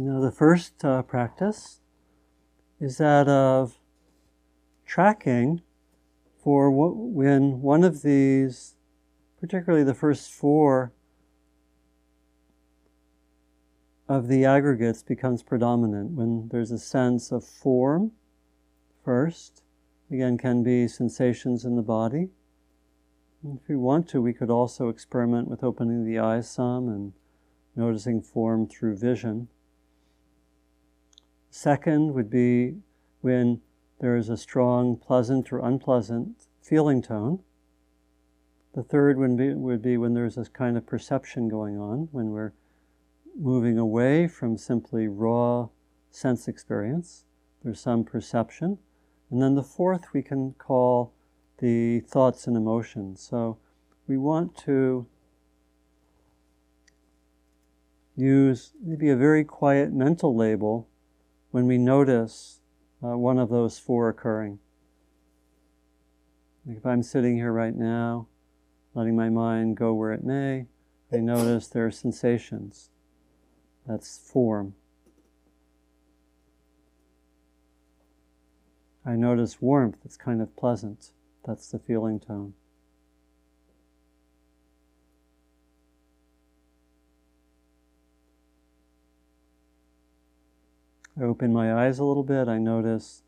And now the first uh, practice is that of tracking for wh- when one of these, particularly the first four of the aggregates, becomes predominant, when there's a sense of form first, again, can be sensations in the body. If we want to, we could also experiment with opening the eyes some and noticing form through vision. Second would be when there is a strong pleasant or unpleasant feeling tone. The third would be, would be when there's this kind of perception going on, when we're moving away from simply raw sense experience. There's some perception. And then the fourth we can call the thoughts and emotions. So we want to use maybe a very quiet mental label when we notice uh, one of those four occurring. Like if I'm sitting here right now, letting my mind go where it may, I notice there are sensations. That's form. I notice warmth, it's kind of pleasant. That's the feeling tone. I open my eyes a little bit, I notice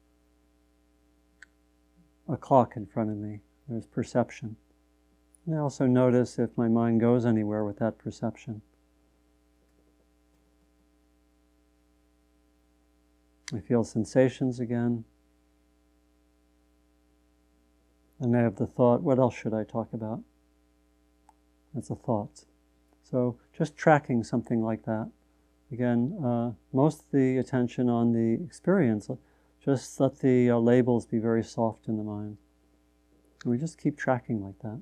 a clock in front of me. There's perception. And I also notice if my mind goes anywhere with that perception. I feel sensations again. And I have the thought, what else should I talk about? That's a thought. So just tracking something like that. Again, uh, most of the attention on the experience, just let the uh, labels be very soft in the mind. And we just keep tracking like that.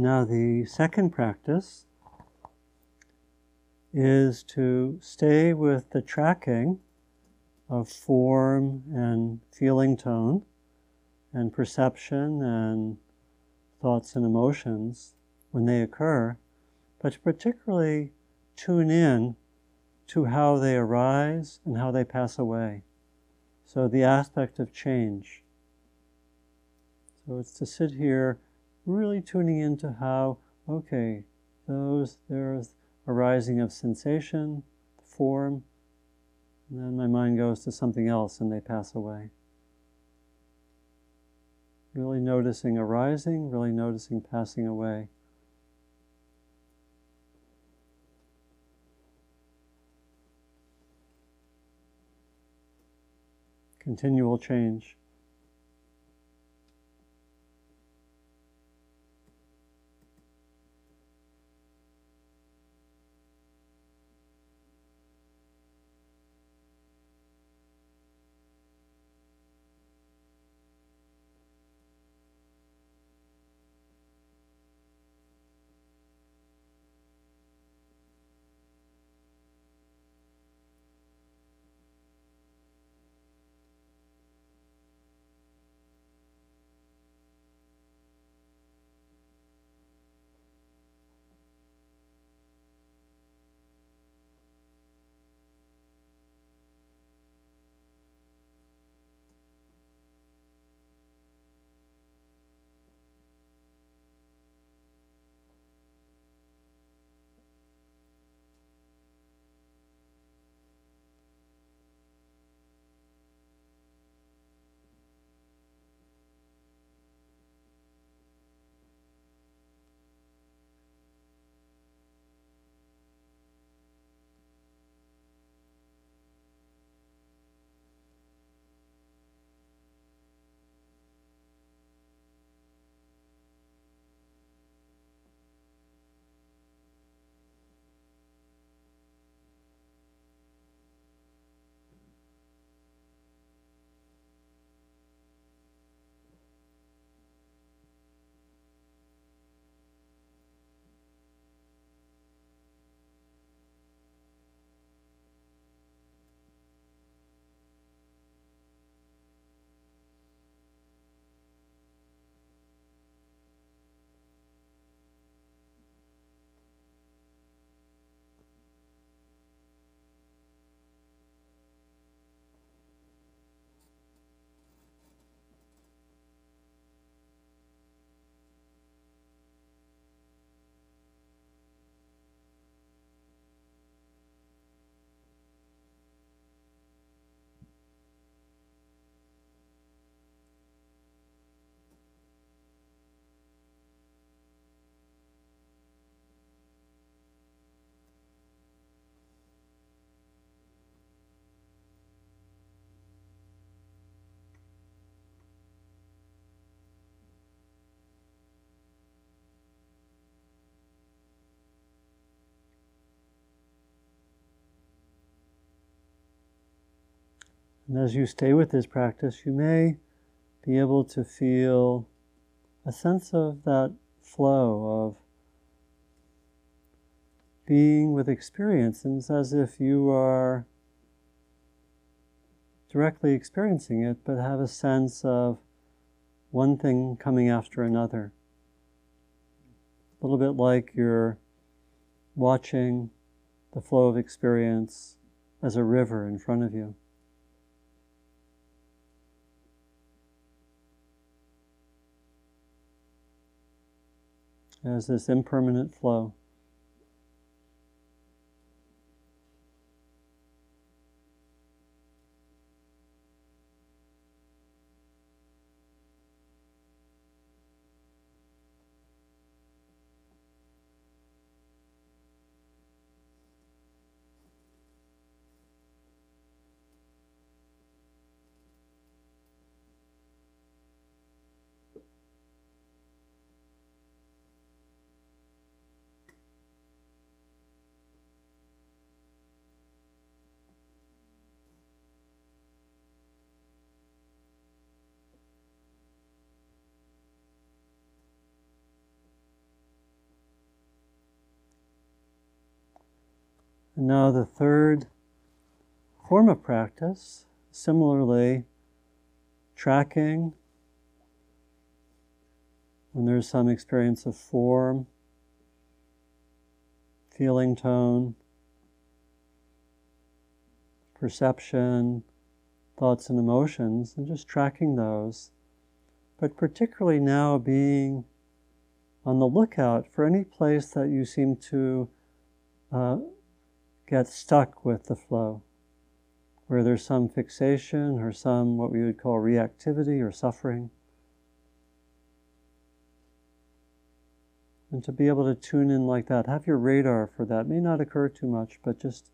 Now, the second practice is to stay with the tracking of form and feeling tone and perception and thoughts and emotions when they occur, but to particularly tune in to how they arise and how they pass away. So, the aspect of change. So, it's to sit here really tuning into how, okay, those, there's arising of sensation, form, and then my mind goes to something else and they pass away. Really noticing arising, really noticing passing away. Continual change. And as you stay with this practice, you may be able to feel a sense of that flow of being with experience. And it's as if you are directly experiencing it, but have a sense of one thing coming after another. A little bit like you're watching the flow of experience as a river in front of you. As this impermanent flow. And now the third form of practice, similarly, tracking when there's some experience of form, feeling tone, perception, thoughts and emotions, and just tracking those. But particularly now being on the lookout for any place that you seem to uh, get stuck with the flow, where there's some fixation or some what we would call reactivity or suffering. And to be able to tune in like that, have your radar for that. It may not occur too much, but just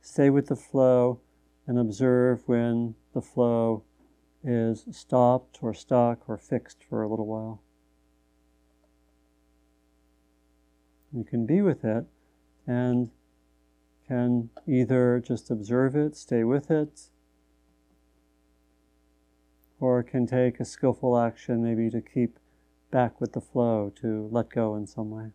stay with the flow and observe when the flow is stopped or stuck or fixed for a little while. You can be with it and can either just observe it, stay with it, or can take a skillful action maybe to keep back with the flow, to let go in some way.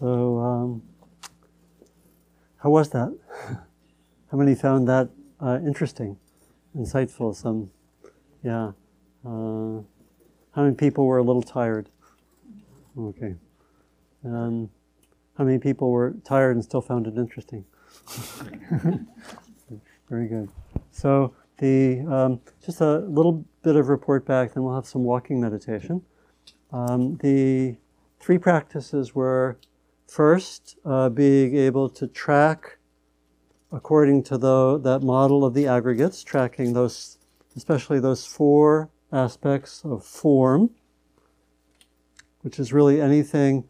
So, um, how was that? How many found that uh, interesting, insightful? Some, yeah. Uh, how many people were a little tired? Okay. Um, how many people were tired and still found it interesting? Very good. So the um, just a little bit of report back, then we'll have some walking meditation. Um, the three practices were first uh, being able to track according to the, that model of the aggregates, tracking those, especially those four aspects of form, which is really anything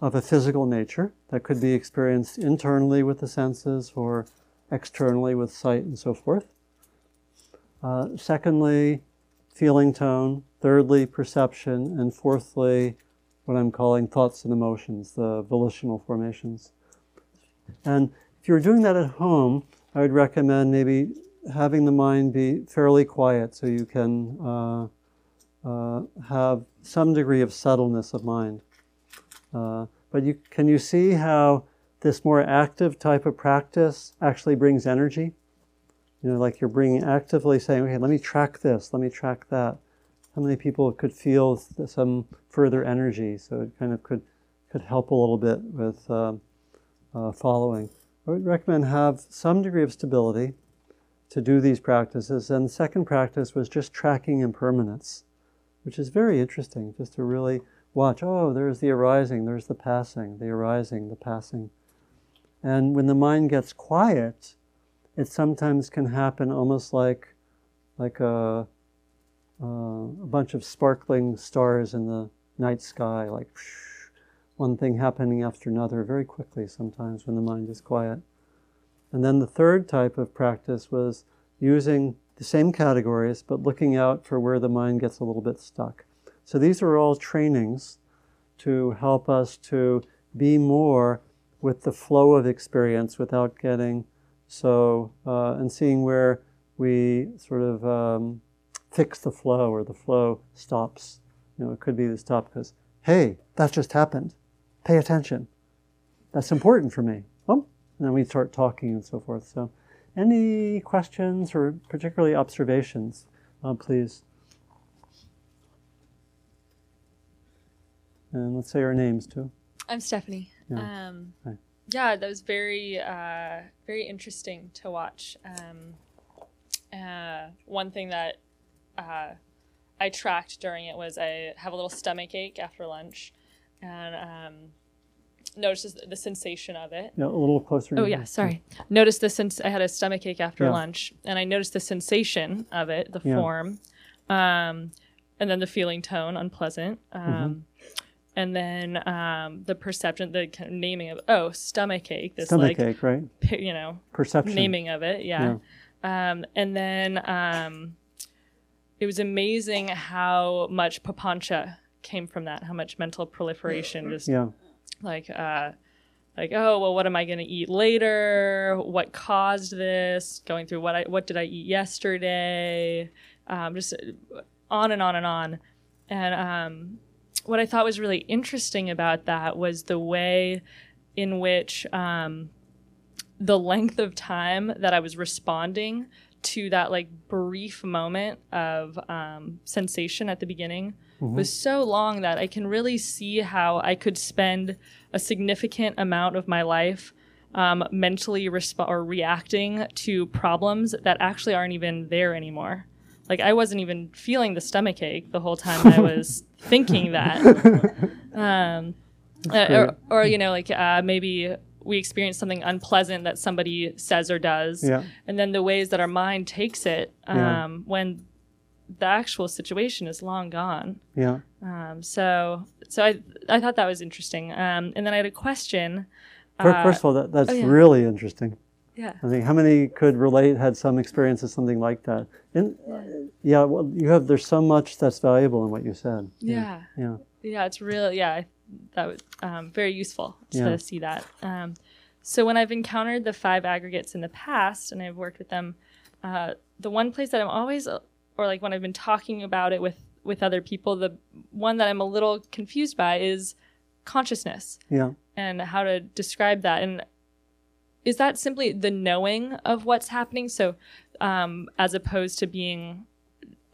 of a physical nature that could be experienced internally with the senses or externally with sight and so forth. Uh, secondly, feeling tone. Thirdly, perception. And fourthly, what I'm calling thoughts and emotions, the volitional formations. And if you're doing that at home, I would recommend maybe having the mind be fairly quiet so you can uh, uh, have some degree of subtleness of mind. Uh, but you, can you see how this more active type of practice actually brings energy? You know, like you're bringing actively saying, okay, let me track this, let me track that. How many people could feel some further energy? So it kind of could could help a little bit with um, uh, following. I would recommend have some degree of stability to do these practices. And the second practice was just tracking impermanence, which is very interesting, just to really watch, oh, there's the arising, there's the passing, the arising, the passing. And when the mind gets quiet, it sometimes can happen almost like, like a, uh, a bunch of sparkling stars in the night sky, like one thing happening after another very quickly sometimes when the mind is quiet. And then the third type of practice was using the same categories but looking out for where the mind gets a little bit stuck. So these are all trainings to help us to be more with the flow of experience without getting so, uh, and seeing where we sort of um, fix the flow or the flow stops. You know, it could be the stop because, hey, that just happened. Pay attention. That's important for me. Oh, and then we start talking and so forth. So, any questions or particularly observations, uh, please? And let's say our names too. I'm Stephanie. Yeah. Um, Hi. yeah, that was very, uh, very interesting to watch. Um, uh, one thing that uh, I tracked during it was I have a little stomach ache after lunch, and um, noticed the sensation of it. Yeah, a little closer. Oh yeah, sorry. Noticed the sense. I had a stomach ache after Yeah. lunch, and I noticed the sensation of it, the Yeah. form, um, and then the feeling tone, unpleasant, um, Mhm. and then um, the perception, the kind of naming of oh stomach ache. This Stomach like ache, right? you know Perception. naming of it, yeah. Um, and then um, it was amazing how much papancha came from that, how much mental proliferation just Yeah. like uh like oh well what am i going to eat later? What caused this? Going through what i what did i eat yesterday? Um, just on and on and on. And um, what i thought was really interesting about that was the way in which um, the length of time that i was responding to that like brief moment of um, sensation at the beginning Mhm. was so long that I can really see how I could spend a significant amount of my life um, mentally resp- or reacting to problems that actually aren't even there anymore. Like I wasn't even feeling the stomach ache the whole time I was thinking that. Um, uh, or, or you know, like uh, maybe we experience something unpleasant that somebody says or does, Yeah. and then the ways that our mind takes it um, Yeah. when the actual situation is long gone. Yeah. Um, so, so I I thought that was interesting. Um, and then I had a question. Fir- uh, First of all, that, that's oh, yeah. really interesting. Yeah. I think how many could relate, had some experience of something like that? And uh, yeah, well, you have. There's so much that's valuable in what you said. Yeah. Yeah. Yeah, it's really yeah. That was um, very useful to Yeah. see that. Um, so when I've encountered the five aggregates in the past, and I've worked with them, uh, the one place that I'm always, uh, or like when I've been talking about it with with other people, the one that I'm a little confused by is consciousness. Yeah. and how to describe that. And is that simply the knowing of what's happening? So, um, as opposed to being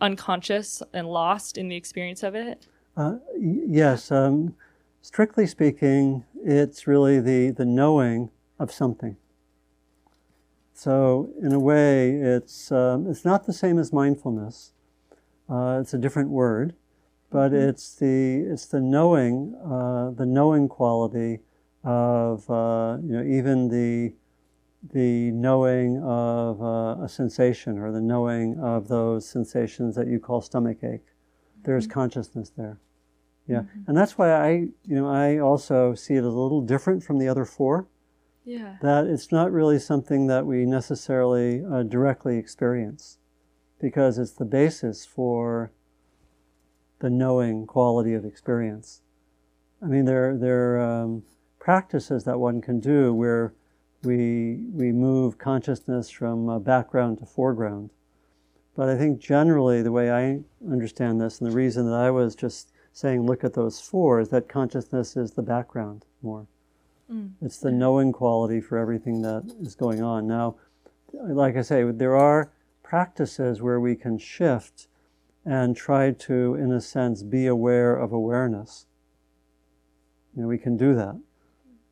unconscious and lost in the experience of it? Uh, y- yes, um, strictly speaking, it's really the, the knowing of something. So, in a way, it's, um, it's not the same as mindfulness. Uh, it's a different word, but it's the, it's the knowing, uh, the knowing quality of, uh, you know, even the, the knowing of uh, a sensation or the knowing of those sensations that you call stomach ache. There's consciousness there. Yeah. And that's why I, you know, I also see it as a little different from the other four. Yeah. That it's not really something that we necessarily uh, directly experience because it's the basis for the knowing quality of experience. I mean, there, there are um, practices that one can do where we, we move consciousness from uh, background to foreground. But I think generally, the way I understand this, and the reason that I was just saying look at those four, is that consciousness is the background more. Mm. It's the knowing quality for everything that is going on. Now, like I say, there are practices where we can shift and try to, in a sense, be aware of awareness. You know, we can do that,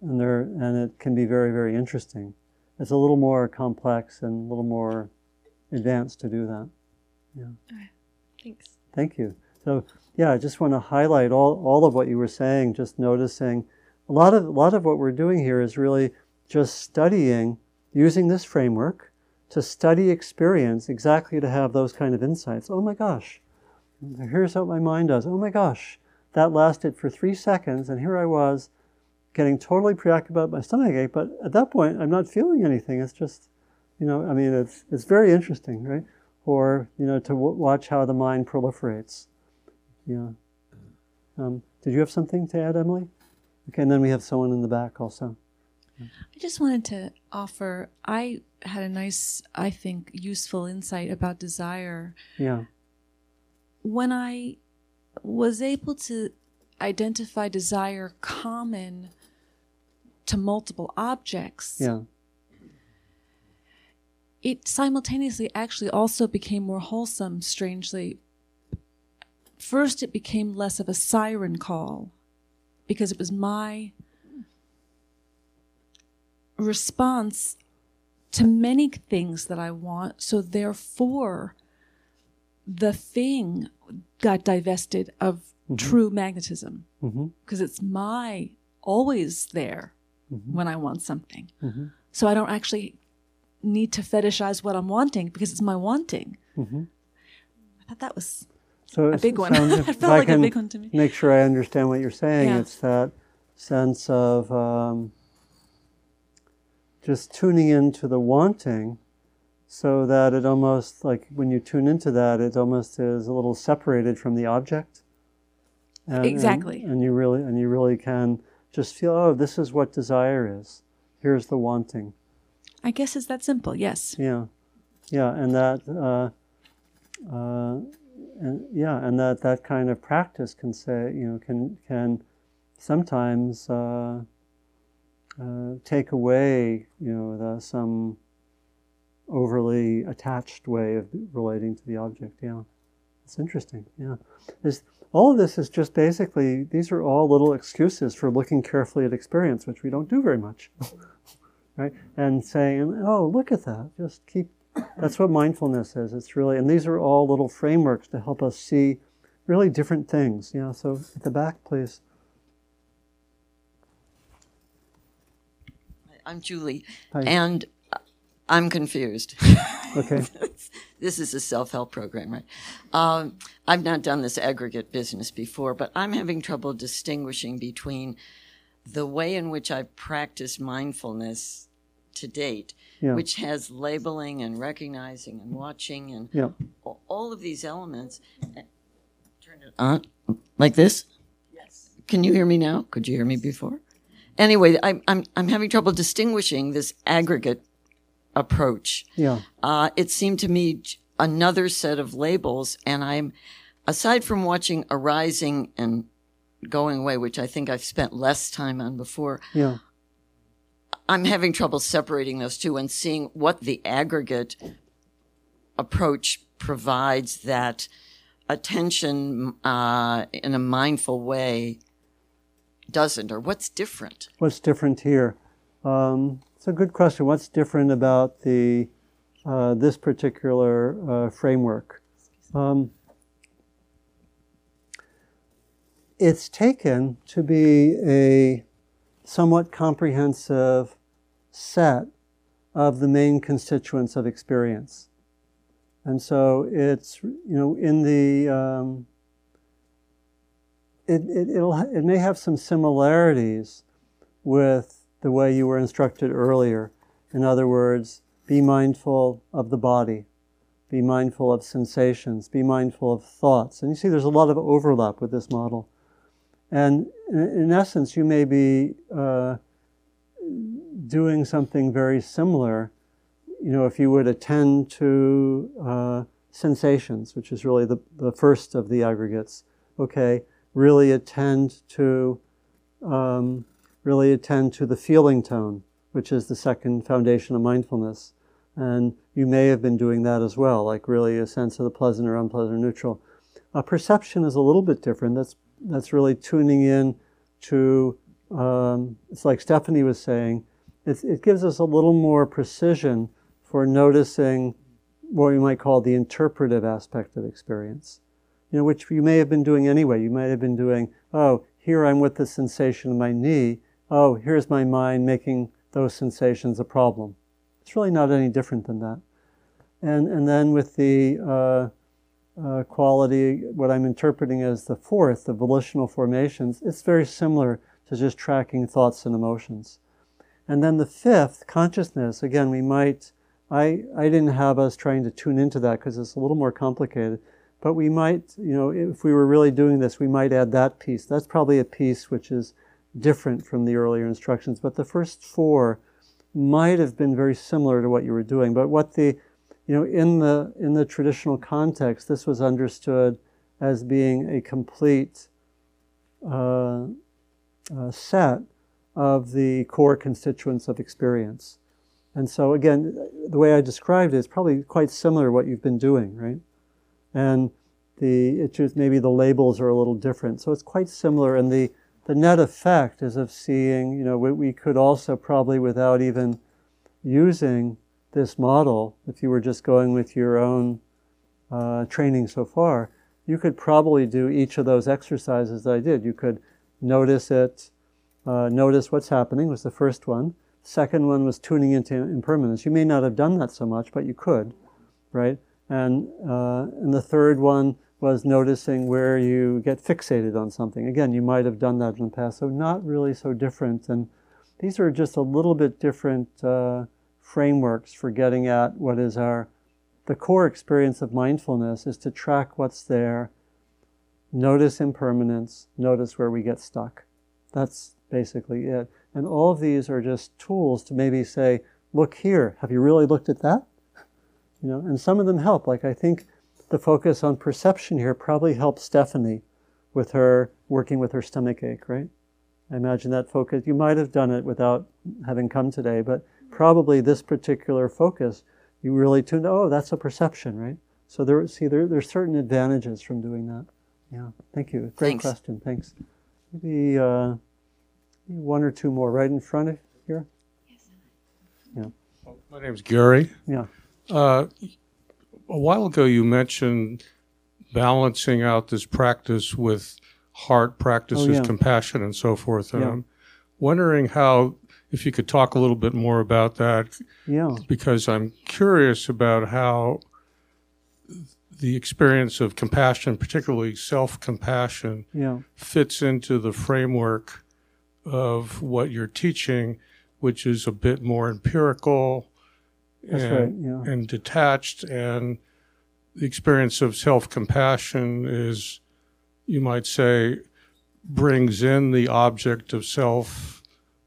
and there, and it can be very, very interesting. It's a little more complex and a little more advanced to do that. Yeah. Thanks. Thank you. So yeah, I just want to highlight all, all of what you were saying, just noticing a lot of a lot of what we're doing here is really just studying using this framework to study experience exactly to have those kind of insights. Oh my gosh, here's what my mind does. Oh my gosh, that lasted for three seconds, and here I was getting totally preoccupied with my stomach ache, but at that point I'm not feeling anything. It's just, you know, I mean, it's it's very interesting, right? Or you know, to w- watch how the mind proliferates. Yeah. Um, did you have something to add, Emily? Okay, and then we have someone in the back also. I just wanted to offer, I had a nice, I think, useful insight about desire. Yeah. When I was able to identify desire common to multiple objects, Yeah. it simultaneously actually also became more wholesome, strangely. First, it became less of a siren call because it was my response to many things that I want. So, therefore, the thing got divested of Mhm. true magnetism because it's my always there Mhm. when I want something. Mhm. So I don't actually need to fetishize what I'm wanting because it's my wanting. hmm I thought that was So a big one. if- it felt I like a can big one to me. Make sure I understand what you're saying. Yeah. It's that sense of um, just tuning into the wanting, so that it almost like when you tune into that, it almost is a little separated from the object. And- and- Exactly. and you really and you really can just feel, oh, this is what desire is. Here's the wanting. I guess it's that simple. Yes. Yeah, yeah, and that, uh, uh, and yeah, and that that kind of practice can say, you know, can can sometimes uh, uh, take away, you know, the, some overly attached way of relating to the object. Yeah, it's interesting. Yeah, There's, all of this is just basically these are all little excuses for looking carefully at experience, which we don't do very much right? And saying, oh, look at that. Just keep, that's what mindfulness is. It's really, and these are all little frameworks to help us see really different things. Yeah, so at the back, please. I'm Julie, Hi. and I'm confused. Okay. this is a self help program, right? Um, I've not done this aggregate business before, but I'm having trouble distinguishing between the way in which I've practiced mindfulness to date, Yeah. which has labeling and recognizing and watching and Yeah. all of these elements. Turn it on like this. Yes. Can you hear me now? Could you hear me before? Anyway, I'm I'm I'm having trouble distinguishing this aggregate approach. Yeah. Uh, it seemed to me another set of labels, and I'm aside from watching arising and going away, which I think I've spent less time on before, Yeah. I'm having trouble separating those two and seeing what the aggregate approach provides that attention uh, in a mindful way doesn't, or what's different. What's different here? Um, it's a good question. What's different about the uh, this particular uh, framework? Um, it's taken to be a somewhat comprehensive set of the main constituents of experience. And so it's, you know, in the, um, it, it, it'll, it may have some similarities with the way you were instructed earlier. In other words, be mindful of the body, be mindful of sensations, be mindful of thoughts. And you see, there's a lot of overlap with this model. And in, in essence, you may be uh, doing something very similar. You know, if you would attend to uh, sensations, which is really the, the first of the aggregates, okay, really attend to um, really attend to the feeling tone, which is the second foundation of mindfulness. And you may have been doing that as well, like really a sense of the pleasant or unpleasant or neutral. Perception is a little bit different. That's that's really tuning in to. Um, it's like Stephanie was saying. It, it gives us a little more precision for noticing what we might call the interpretive aspect of experience. You know, which you may have been doing anyway. You might have been doing, oh, here I'm with the sensation in my knee. Oh, here's my mind making those sensations a problem. It's really not any different than that. And, and then with the uh, uh, quality, what I'm interpreting as the fourth, the volitional formations, it's very similar to just tracking thoughts and emotions. And then the fifth, consciousness, again, we might, I, I didn't have us trying to tune into that because it's a little more complicated, but we might, you know, if we were really doing this, we might add that piece. That's probably a piece which is different from the earlier instructions, but the first four might have been very similar to what you were doing. But what the, you know, in the in the traditional context, this was understood as being a complete uh, uh, set of the core constituents of experience. And so again, the way I described it is probably quite similar to what you've been doing, right? And the just maybe the labels are a little different. So it's quite similar, and the the net effect is of seeing, you know, we, we could also probably without even using this model, if you were just going with your own uh, training so far, you could probably do each of those exercises that I did. You could notice it, uh, notice what's happening was the first one. Second one was tuning into impermanence. You may not have done that so much, but you could, right? And uh, and the third one was noticing where you get fixated on something. Again, you might have done that in the past, so not really so different. And these are just a little bit different uh, frameworks for getting at what is our the core experience of mindfulness is to track what's there, notice impermanence, notice where we get stuck. That's basically it. And all of these are just tools to maybe say, look here, have you really looked at that? You know, and some of them help. Like I think the focus on perception here probably helped Stephanie with her working with her stomach ache, right? I imagine that focus, you might have done it without having come today, but probably this particular focus, you really tuned, oh, that's a perception, right? So there, see, there, there's certain advantages from doing that. Yeah, thank you. Great Thanks. question, thanks. Maybe uh, one or two more right in front of here. Yeah. My name's Gary. Yeah. Uh, a while ago, you mentioned balancing out this practice with heart practices, Oh, yeah. compassion, and so forth. And Yeah. I'm wondering how, if you could talk a little bit more about that, Yeah. because I'm curious about how the experience of compassion, particularly self compassion, Yeah. fits into the framework of what you're teaching, which is a bit more empirical That's and, right, yeah. and detached. And the experience of self compassion is, you might say, brings in the object of self.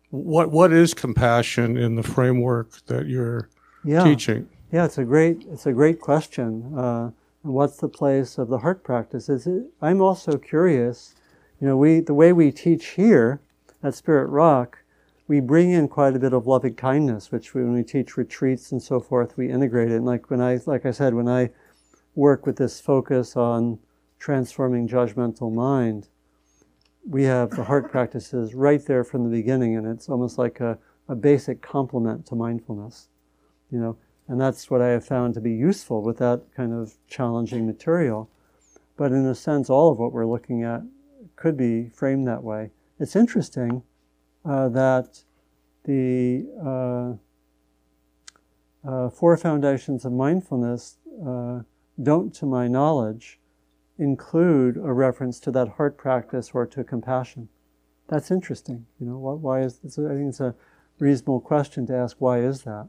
What what is compassion in the framework that you're yeah. teaching? Yeah, it's a great it's a great question. Uh, what's the place of the heart practice? Is it, I'm also curious You know, we the way we teach here at Spirit Rock, we bring in quite a bit of loving kindness, which when we teach retreats and so forth, we integrate it. And like when I, like I said, when I work with this focus on transforming judgmental mind, we have the heart practices right there from the beginning, and it's almost like a, a basic complement to mindfulness, you know. And that's what I have found to be useful with that kind of challenging material. But in a sense, all of what we're looking at could be framed that way. It's interesting uh, that the uh, uh, four foundations of mindfulness uh, don't, to my knowledge, include a reference to that heart practice or to compassion. That's interesting. You know, why, why is this? I think it's a reasonable question to ask. Why is that?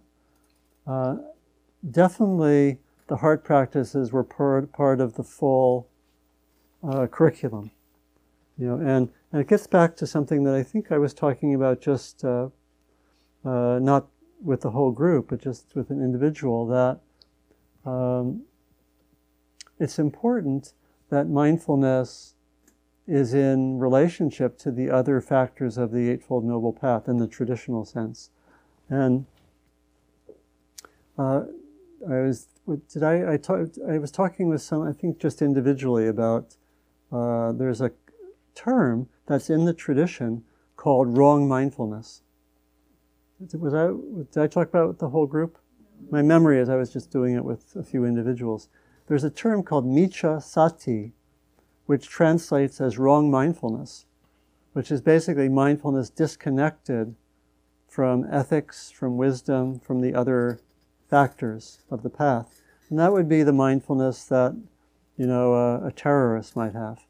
Uh, definitely, the heart practices were part, part of the full uh, curriculum. You know, and, and it gets back to something that I think I was talking about just uh, uh, not with the whole group, but just with an individual. That um, it's important that mindfulness is in relationship to the other factors of the Eightfold Noble Path in the traditional sense. And uh, I was, did I, I, talk, I was talking with some, I think just individually about, uh, there's a term that's in the tradition called wrong mindfulness. Was I, did I talk about the whole group? My memory is I was just doing it with a few individuals. There's a term called miccha sati, which translates as wrong mindfulness, which is basically mindfulness disconnected from ethics, from wisdom, from the other factors of the path. And that would be the mindfulness that, you know, a, a terrorist might have.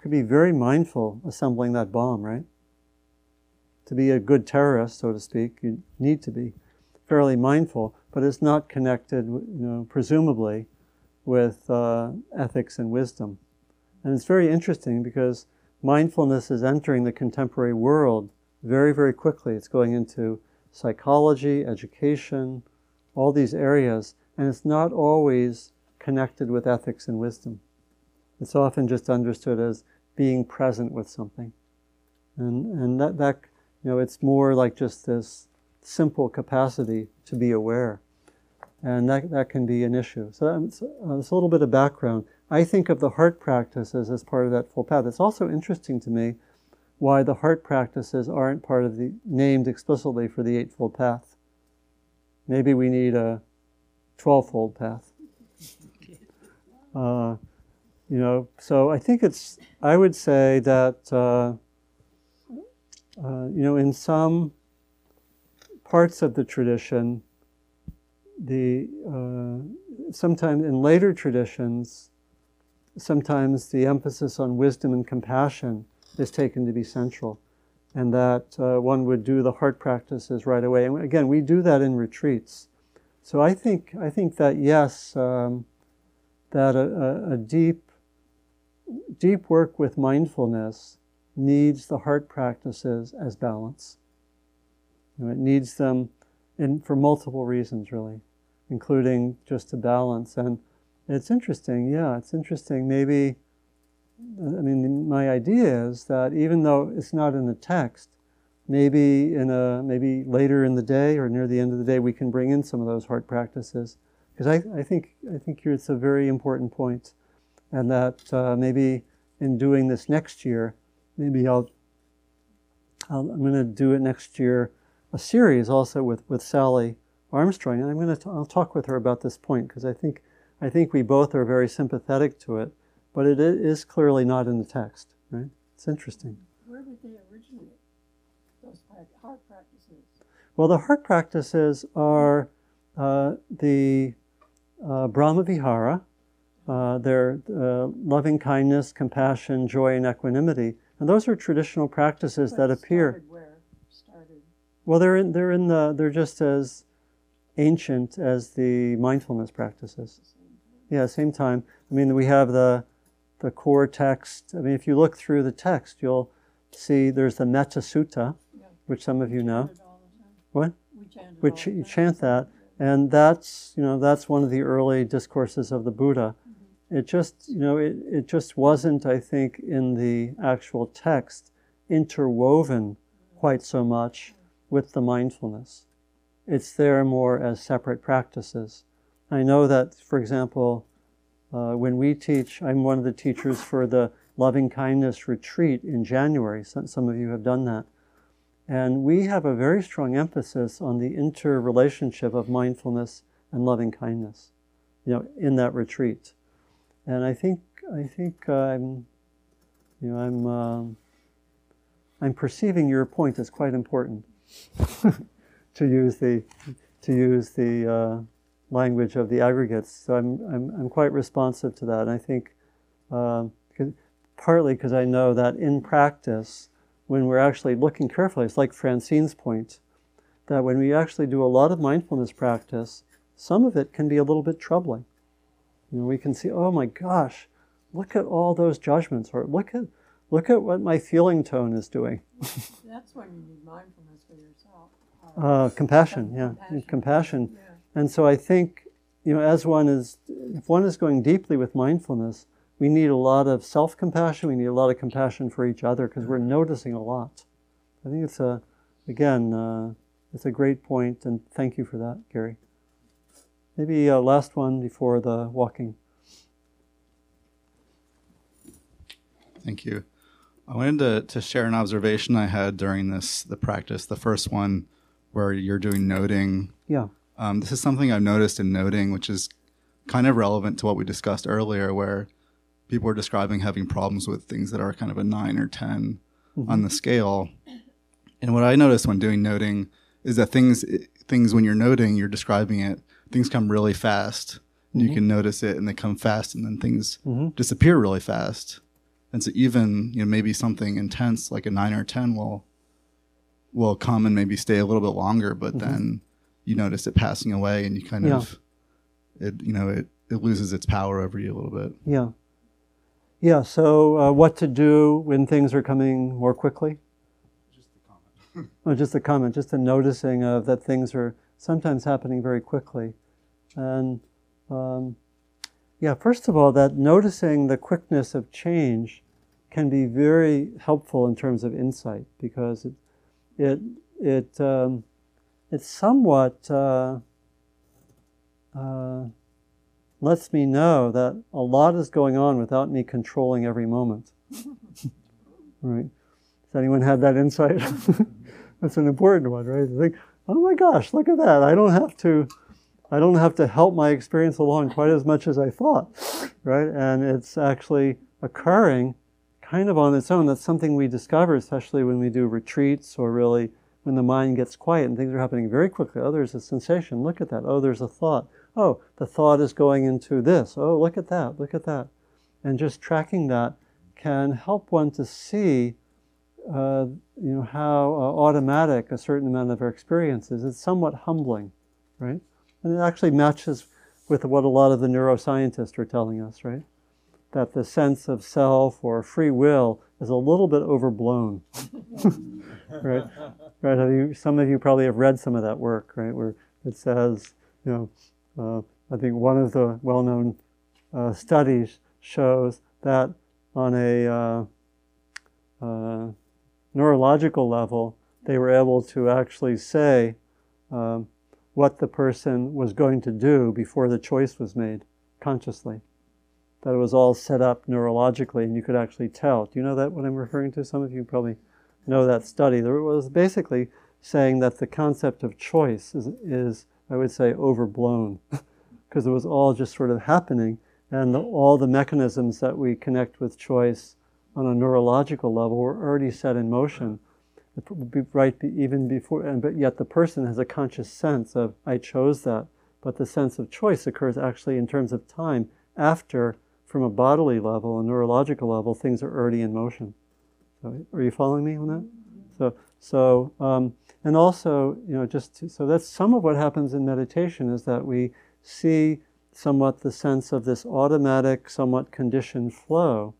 Could be very mindful assembling that bomb, right? To be a good terrorist, so to speak, you need to be fairly mindful, but it's not connected, you know, presumably, with uh, ethics and wisdom. And it's very interesting because mindfulness is entering the contemporary world very, very quickly. It's going into psychology, education, all these areas, and it's not always connected with ethics and wisdom. It's often just understood as being present with something. And, and that, that, you know, it's more like just this simple capacity to be aware. And that, that can be an issue. So that's, uh, that's a little bit of background. I think of the heart practices as part of that full path. It's also interesting to me why the heart practices aren't part of the named explicitly for the Eightfold Path. Maybe we need a twelvefold path. Uh, you know, so I think it's. I would say that uh, uh, you know, in some parts of the tradition, the uh, sometimes in later traditions, sometimes the emphasis on wisdom and compassion is taken to be central, and that uh, one would do the heart practices right away. And again, we do that in retreats. So I think I think that yes, um, that a, a, a deep deep work with mindfulness needs the heart practices as balance. You know, it needs them in, for multiple reasons, really, including just to balance. And it's interesting, yeah, it's interesting. Maybe, I mean, my idea is that even though it's not in the text, maybe in a maybe later in the day or near the end of the day, we can bring in some of those heart practices because I, I think I think it's a very important point, and that uh, maybe in doing this next year, maybe I'll, I'll I'm going to do it next year, a series also with with Sally Armstrong, and I'm going to I'll talk with her about this point because I think I think we both are very sympathetic to it, but it is clearly not in the text, right? It's interesting. Where did they originate? Those heart practices. Well, the heart practices are uh, the uh, Brahma Vihara. Uh, they're uh, loving kindness, compassion, joy, and equanimity. And those are traditional practices But that appear. Where started? Well, they're in, they're in the they're just as ancient as the mindfulness practices. Yeah, same time. I mean, we have the the core text. I mean, if you look through the text, you'll see there's the Metta Sutta, which some of you know. What? Which you chant that, and that's you know that's one of the early discourses of the Buddha, it just, you know, it, it just wasn't, I think, in the actual text interwoven quite so much with the mindfulness. It's there more as separate practices. I know that, for example, uh, when we teach, I'm one of the teachers for the loving kindness retreat in January. Some, some of you have done that. And we have a very strong emphasis on the interrelationship of mindfulness and loving kindness, you know, in that retreat. And I think I think I'm, you know, I'm um, I'm perceiving your point as quite important to use the to use the uh, language of the aggregates. So I'm I'm I'm quite responsive to that. And I think uh, partly because I know that in practice when we're actually looking carefully, it's like Francine's point, that when we actually do a lot of mindfulness practice, some of it can be a little bit troubling. You know, we can see, oh my gosh, look at all those judgments, or look at look at what my feeling tone is doing. That's when you need mindfulness for yourself. Uh, compassion, yeah, compassion. compassion. Yeah. And so I think, you know, as one is, if one is going deeply with mindfulness, we need a lot of self compassion. We need a lot of compassion for each other because we're noticing a lot. I think it's a, again, uh, it's a great point, and thank you for that, Gary. Maybe a last one before the walking. Thank you. I wanted to, to share an observation I had during this the practice. The first one, where you're doing noting. Yeah. Um, this is something I've noticed in noting, which is kind of relevant to what we discussed earlier, where people are describing having problems with things that are kind of a nine or 10 mm-hmm. on the scale. And what I noticed when doing noting is that things things when you're noting, you're describing it, things come really fast. And mm-hmm. you can notice it and they come fast and then things mm-hmm. disappear really fast. And so even, you know, maybe something intense like a nine or ten will will come and maybe stay a little bit longer, but mm-hmm. then you notice it passing away and you kind yeah. of it you know, it, it loses its power over you a little bit. Yeah. Yeah, so uh, what to do when things are coming more quickly? Just a comment. oh, just a comment, just a noticing of that things are sometimes happening very quickly. And um, yeah, first of all, that noticing the quickness of change can be very helpful in terms of insight because it, it, it um, it's somewhat uh, uh, lets me know that a lot is going on without me controlling every moment. right? Has anyone had that insight? That's an important one, right? think, oh my gosh, look at that. I don't have to I don't have to help my experience along quite as much as I thought. Right? And it's actually occurring kind of on its own. That's something we discover, especially when we do retreats or really when the mind gets quiet and things are happening very quickly. Oh, there's a sensation. Look at that. Oh, there's a thought oh, the thought is going into this. Oh, look at that, look at that. And just tracking that can help one to see, uh, you know, how uh, automatic a certain amount of our experience is. It's somewhat humbling, right? And it actually matches with what a lot of the neuroscientists are telling us, right? That the sense of self or free will is a little bit overblown, right? Right? You, some of you probably have read some of that work, right? Where it says, you know, uh, I think one of the well known uh, studies shows that on a uh, uh, neurological level, they were able to actually say um, what the person was going to do before the choice was made consciously. That it was all set up neurologically, and you could actually tell. Do you know that what I'm referring to? Some of you probably know that study. There was basically saying that the concept of choice is, is I would say, overblown because it was all just sort of happening. And the, all the mechanisms that we connect with choice on a neurological level were already set in motion. Right, even before, and but yet the person has a conscious sense of I chose that. But the sense of choice occurs actually in terms of time after, from a bodily level, a neurological level, things are already in motion. So, are you following me on that? So, so um, and also, you know, just to, so that's some of what happens in meditation is that we see somewhat the sense of this automatic, somewhat conditioned flow,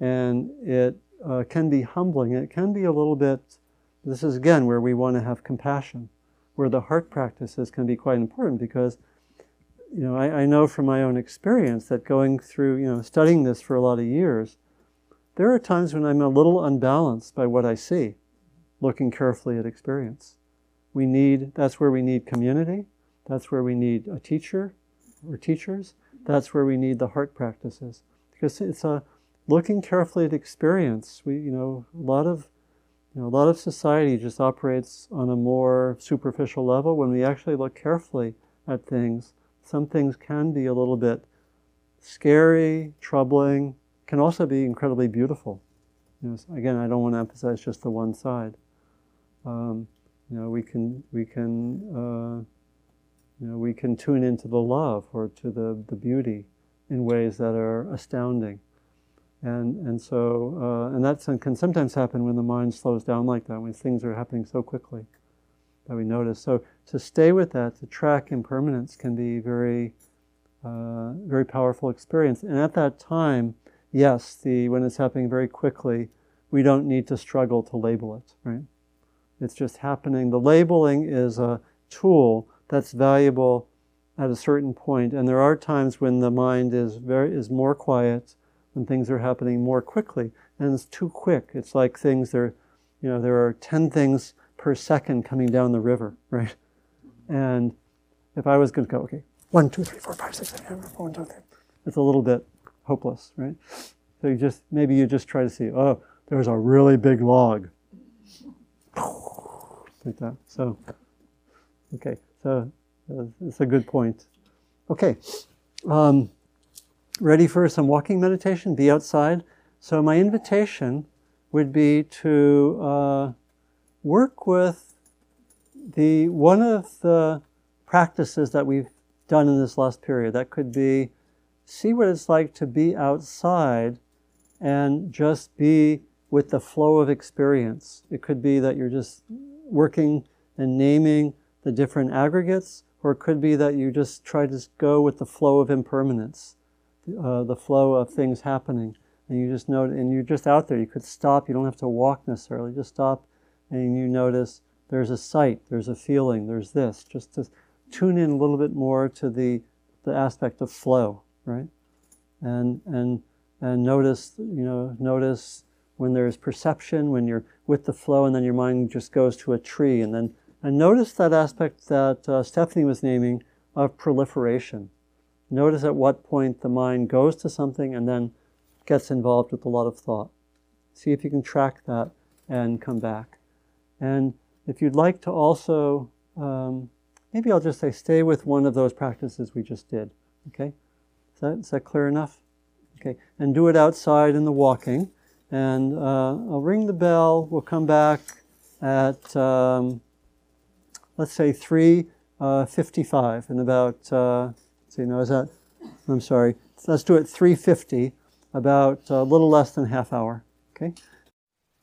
and it uh, can be humbling. It can be a little bit. This is again where we want to have compassion, where the heart practices can be quite important because you know, I, I know from my own experience that going through, you know, studying this for a lot of years, there are times when I'm a little unbalanced by what I see, looking carefully at experience. We need, that's where we need community. That's where we need a teacher or teachers. That's where we need the heart practices. Because it's a looking carefully at experience. We, you know, a lot of, you know, a lot of society just operates on a more superficial level. When we actually look carefully at things, some things can be a little bit scary, troubling, can also be incredibly beautiful. You know, again, I don't want to emphasize just the one side. Um, you know, we can we can uh, you know we can tune into the love or to the the beauty in ways that are astounding, and and so uh, and that can sometimes happen when the mind slows down like that when things are happening so quickly that we notice. So to stay with that, to track impermanence, can be very uh, very powerful experience. And at that time, yes, the when it's happening very quickly, we don't need to struggle to label it, right? It's just happening. The labeling is a tool that's valuable at a certain point. and there are times when the mind is very is more quiet, when things are happening more quickly, and it's too quick. It's like things there, you know, there are ten things per second coming down the river, right? And if I was going to go, okay, one, two, three, four, five, six, seven, eight, one, two, three, it's a little bit hopeless, right? So you just maybe you just try to see, oh, there's a really big log like that. So, okay, so it's a good point. Okay, um, ready for some walking meditation? Be outside. So my invitation would be to uh, work with the one of the practices that we've done in this last period. That could be see what it's like to be outside and just be with the flow of experience. It could be that you're just working and naming the different aggregates, or it could be that you just try to go with the flow of impermanence, uh, the flow of things happening, and you just note, and you're just out there. You could stop. You don't have to walk necessarily. Just stop, and you notice there's a sight, there's a feeling, there's this. Just to tune in a little bit more to the the aspect of flow, right? And and and notice, you know, notice when there's perception, when you're with the flow, and then your mind just goes to a tree. And then and notice that aspect that uh, Stephanie was naming of proliferation. Notice at what point the mind goes to something and then gets involved with a lot of thought. See if you can track that and come back. And if you'd like to also, um, maybe I'll just say, stay with one of those practices we just did. Okay? Is that, is that clear enough? Okay. And do it outside in the walking. And uh, I'll ring the bell. We'll come back at, um, let's say, 3.55 uh, in about, uh, see, no, is that, I'm sorry. Let's do it 3.50, about a little less than half hour. Okay?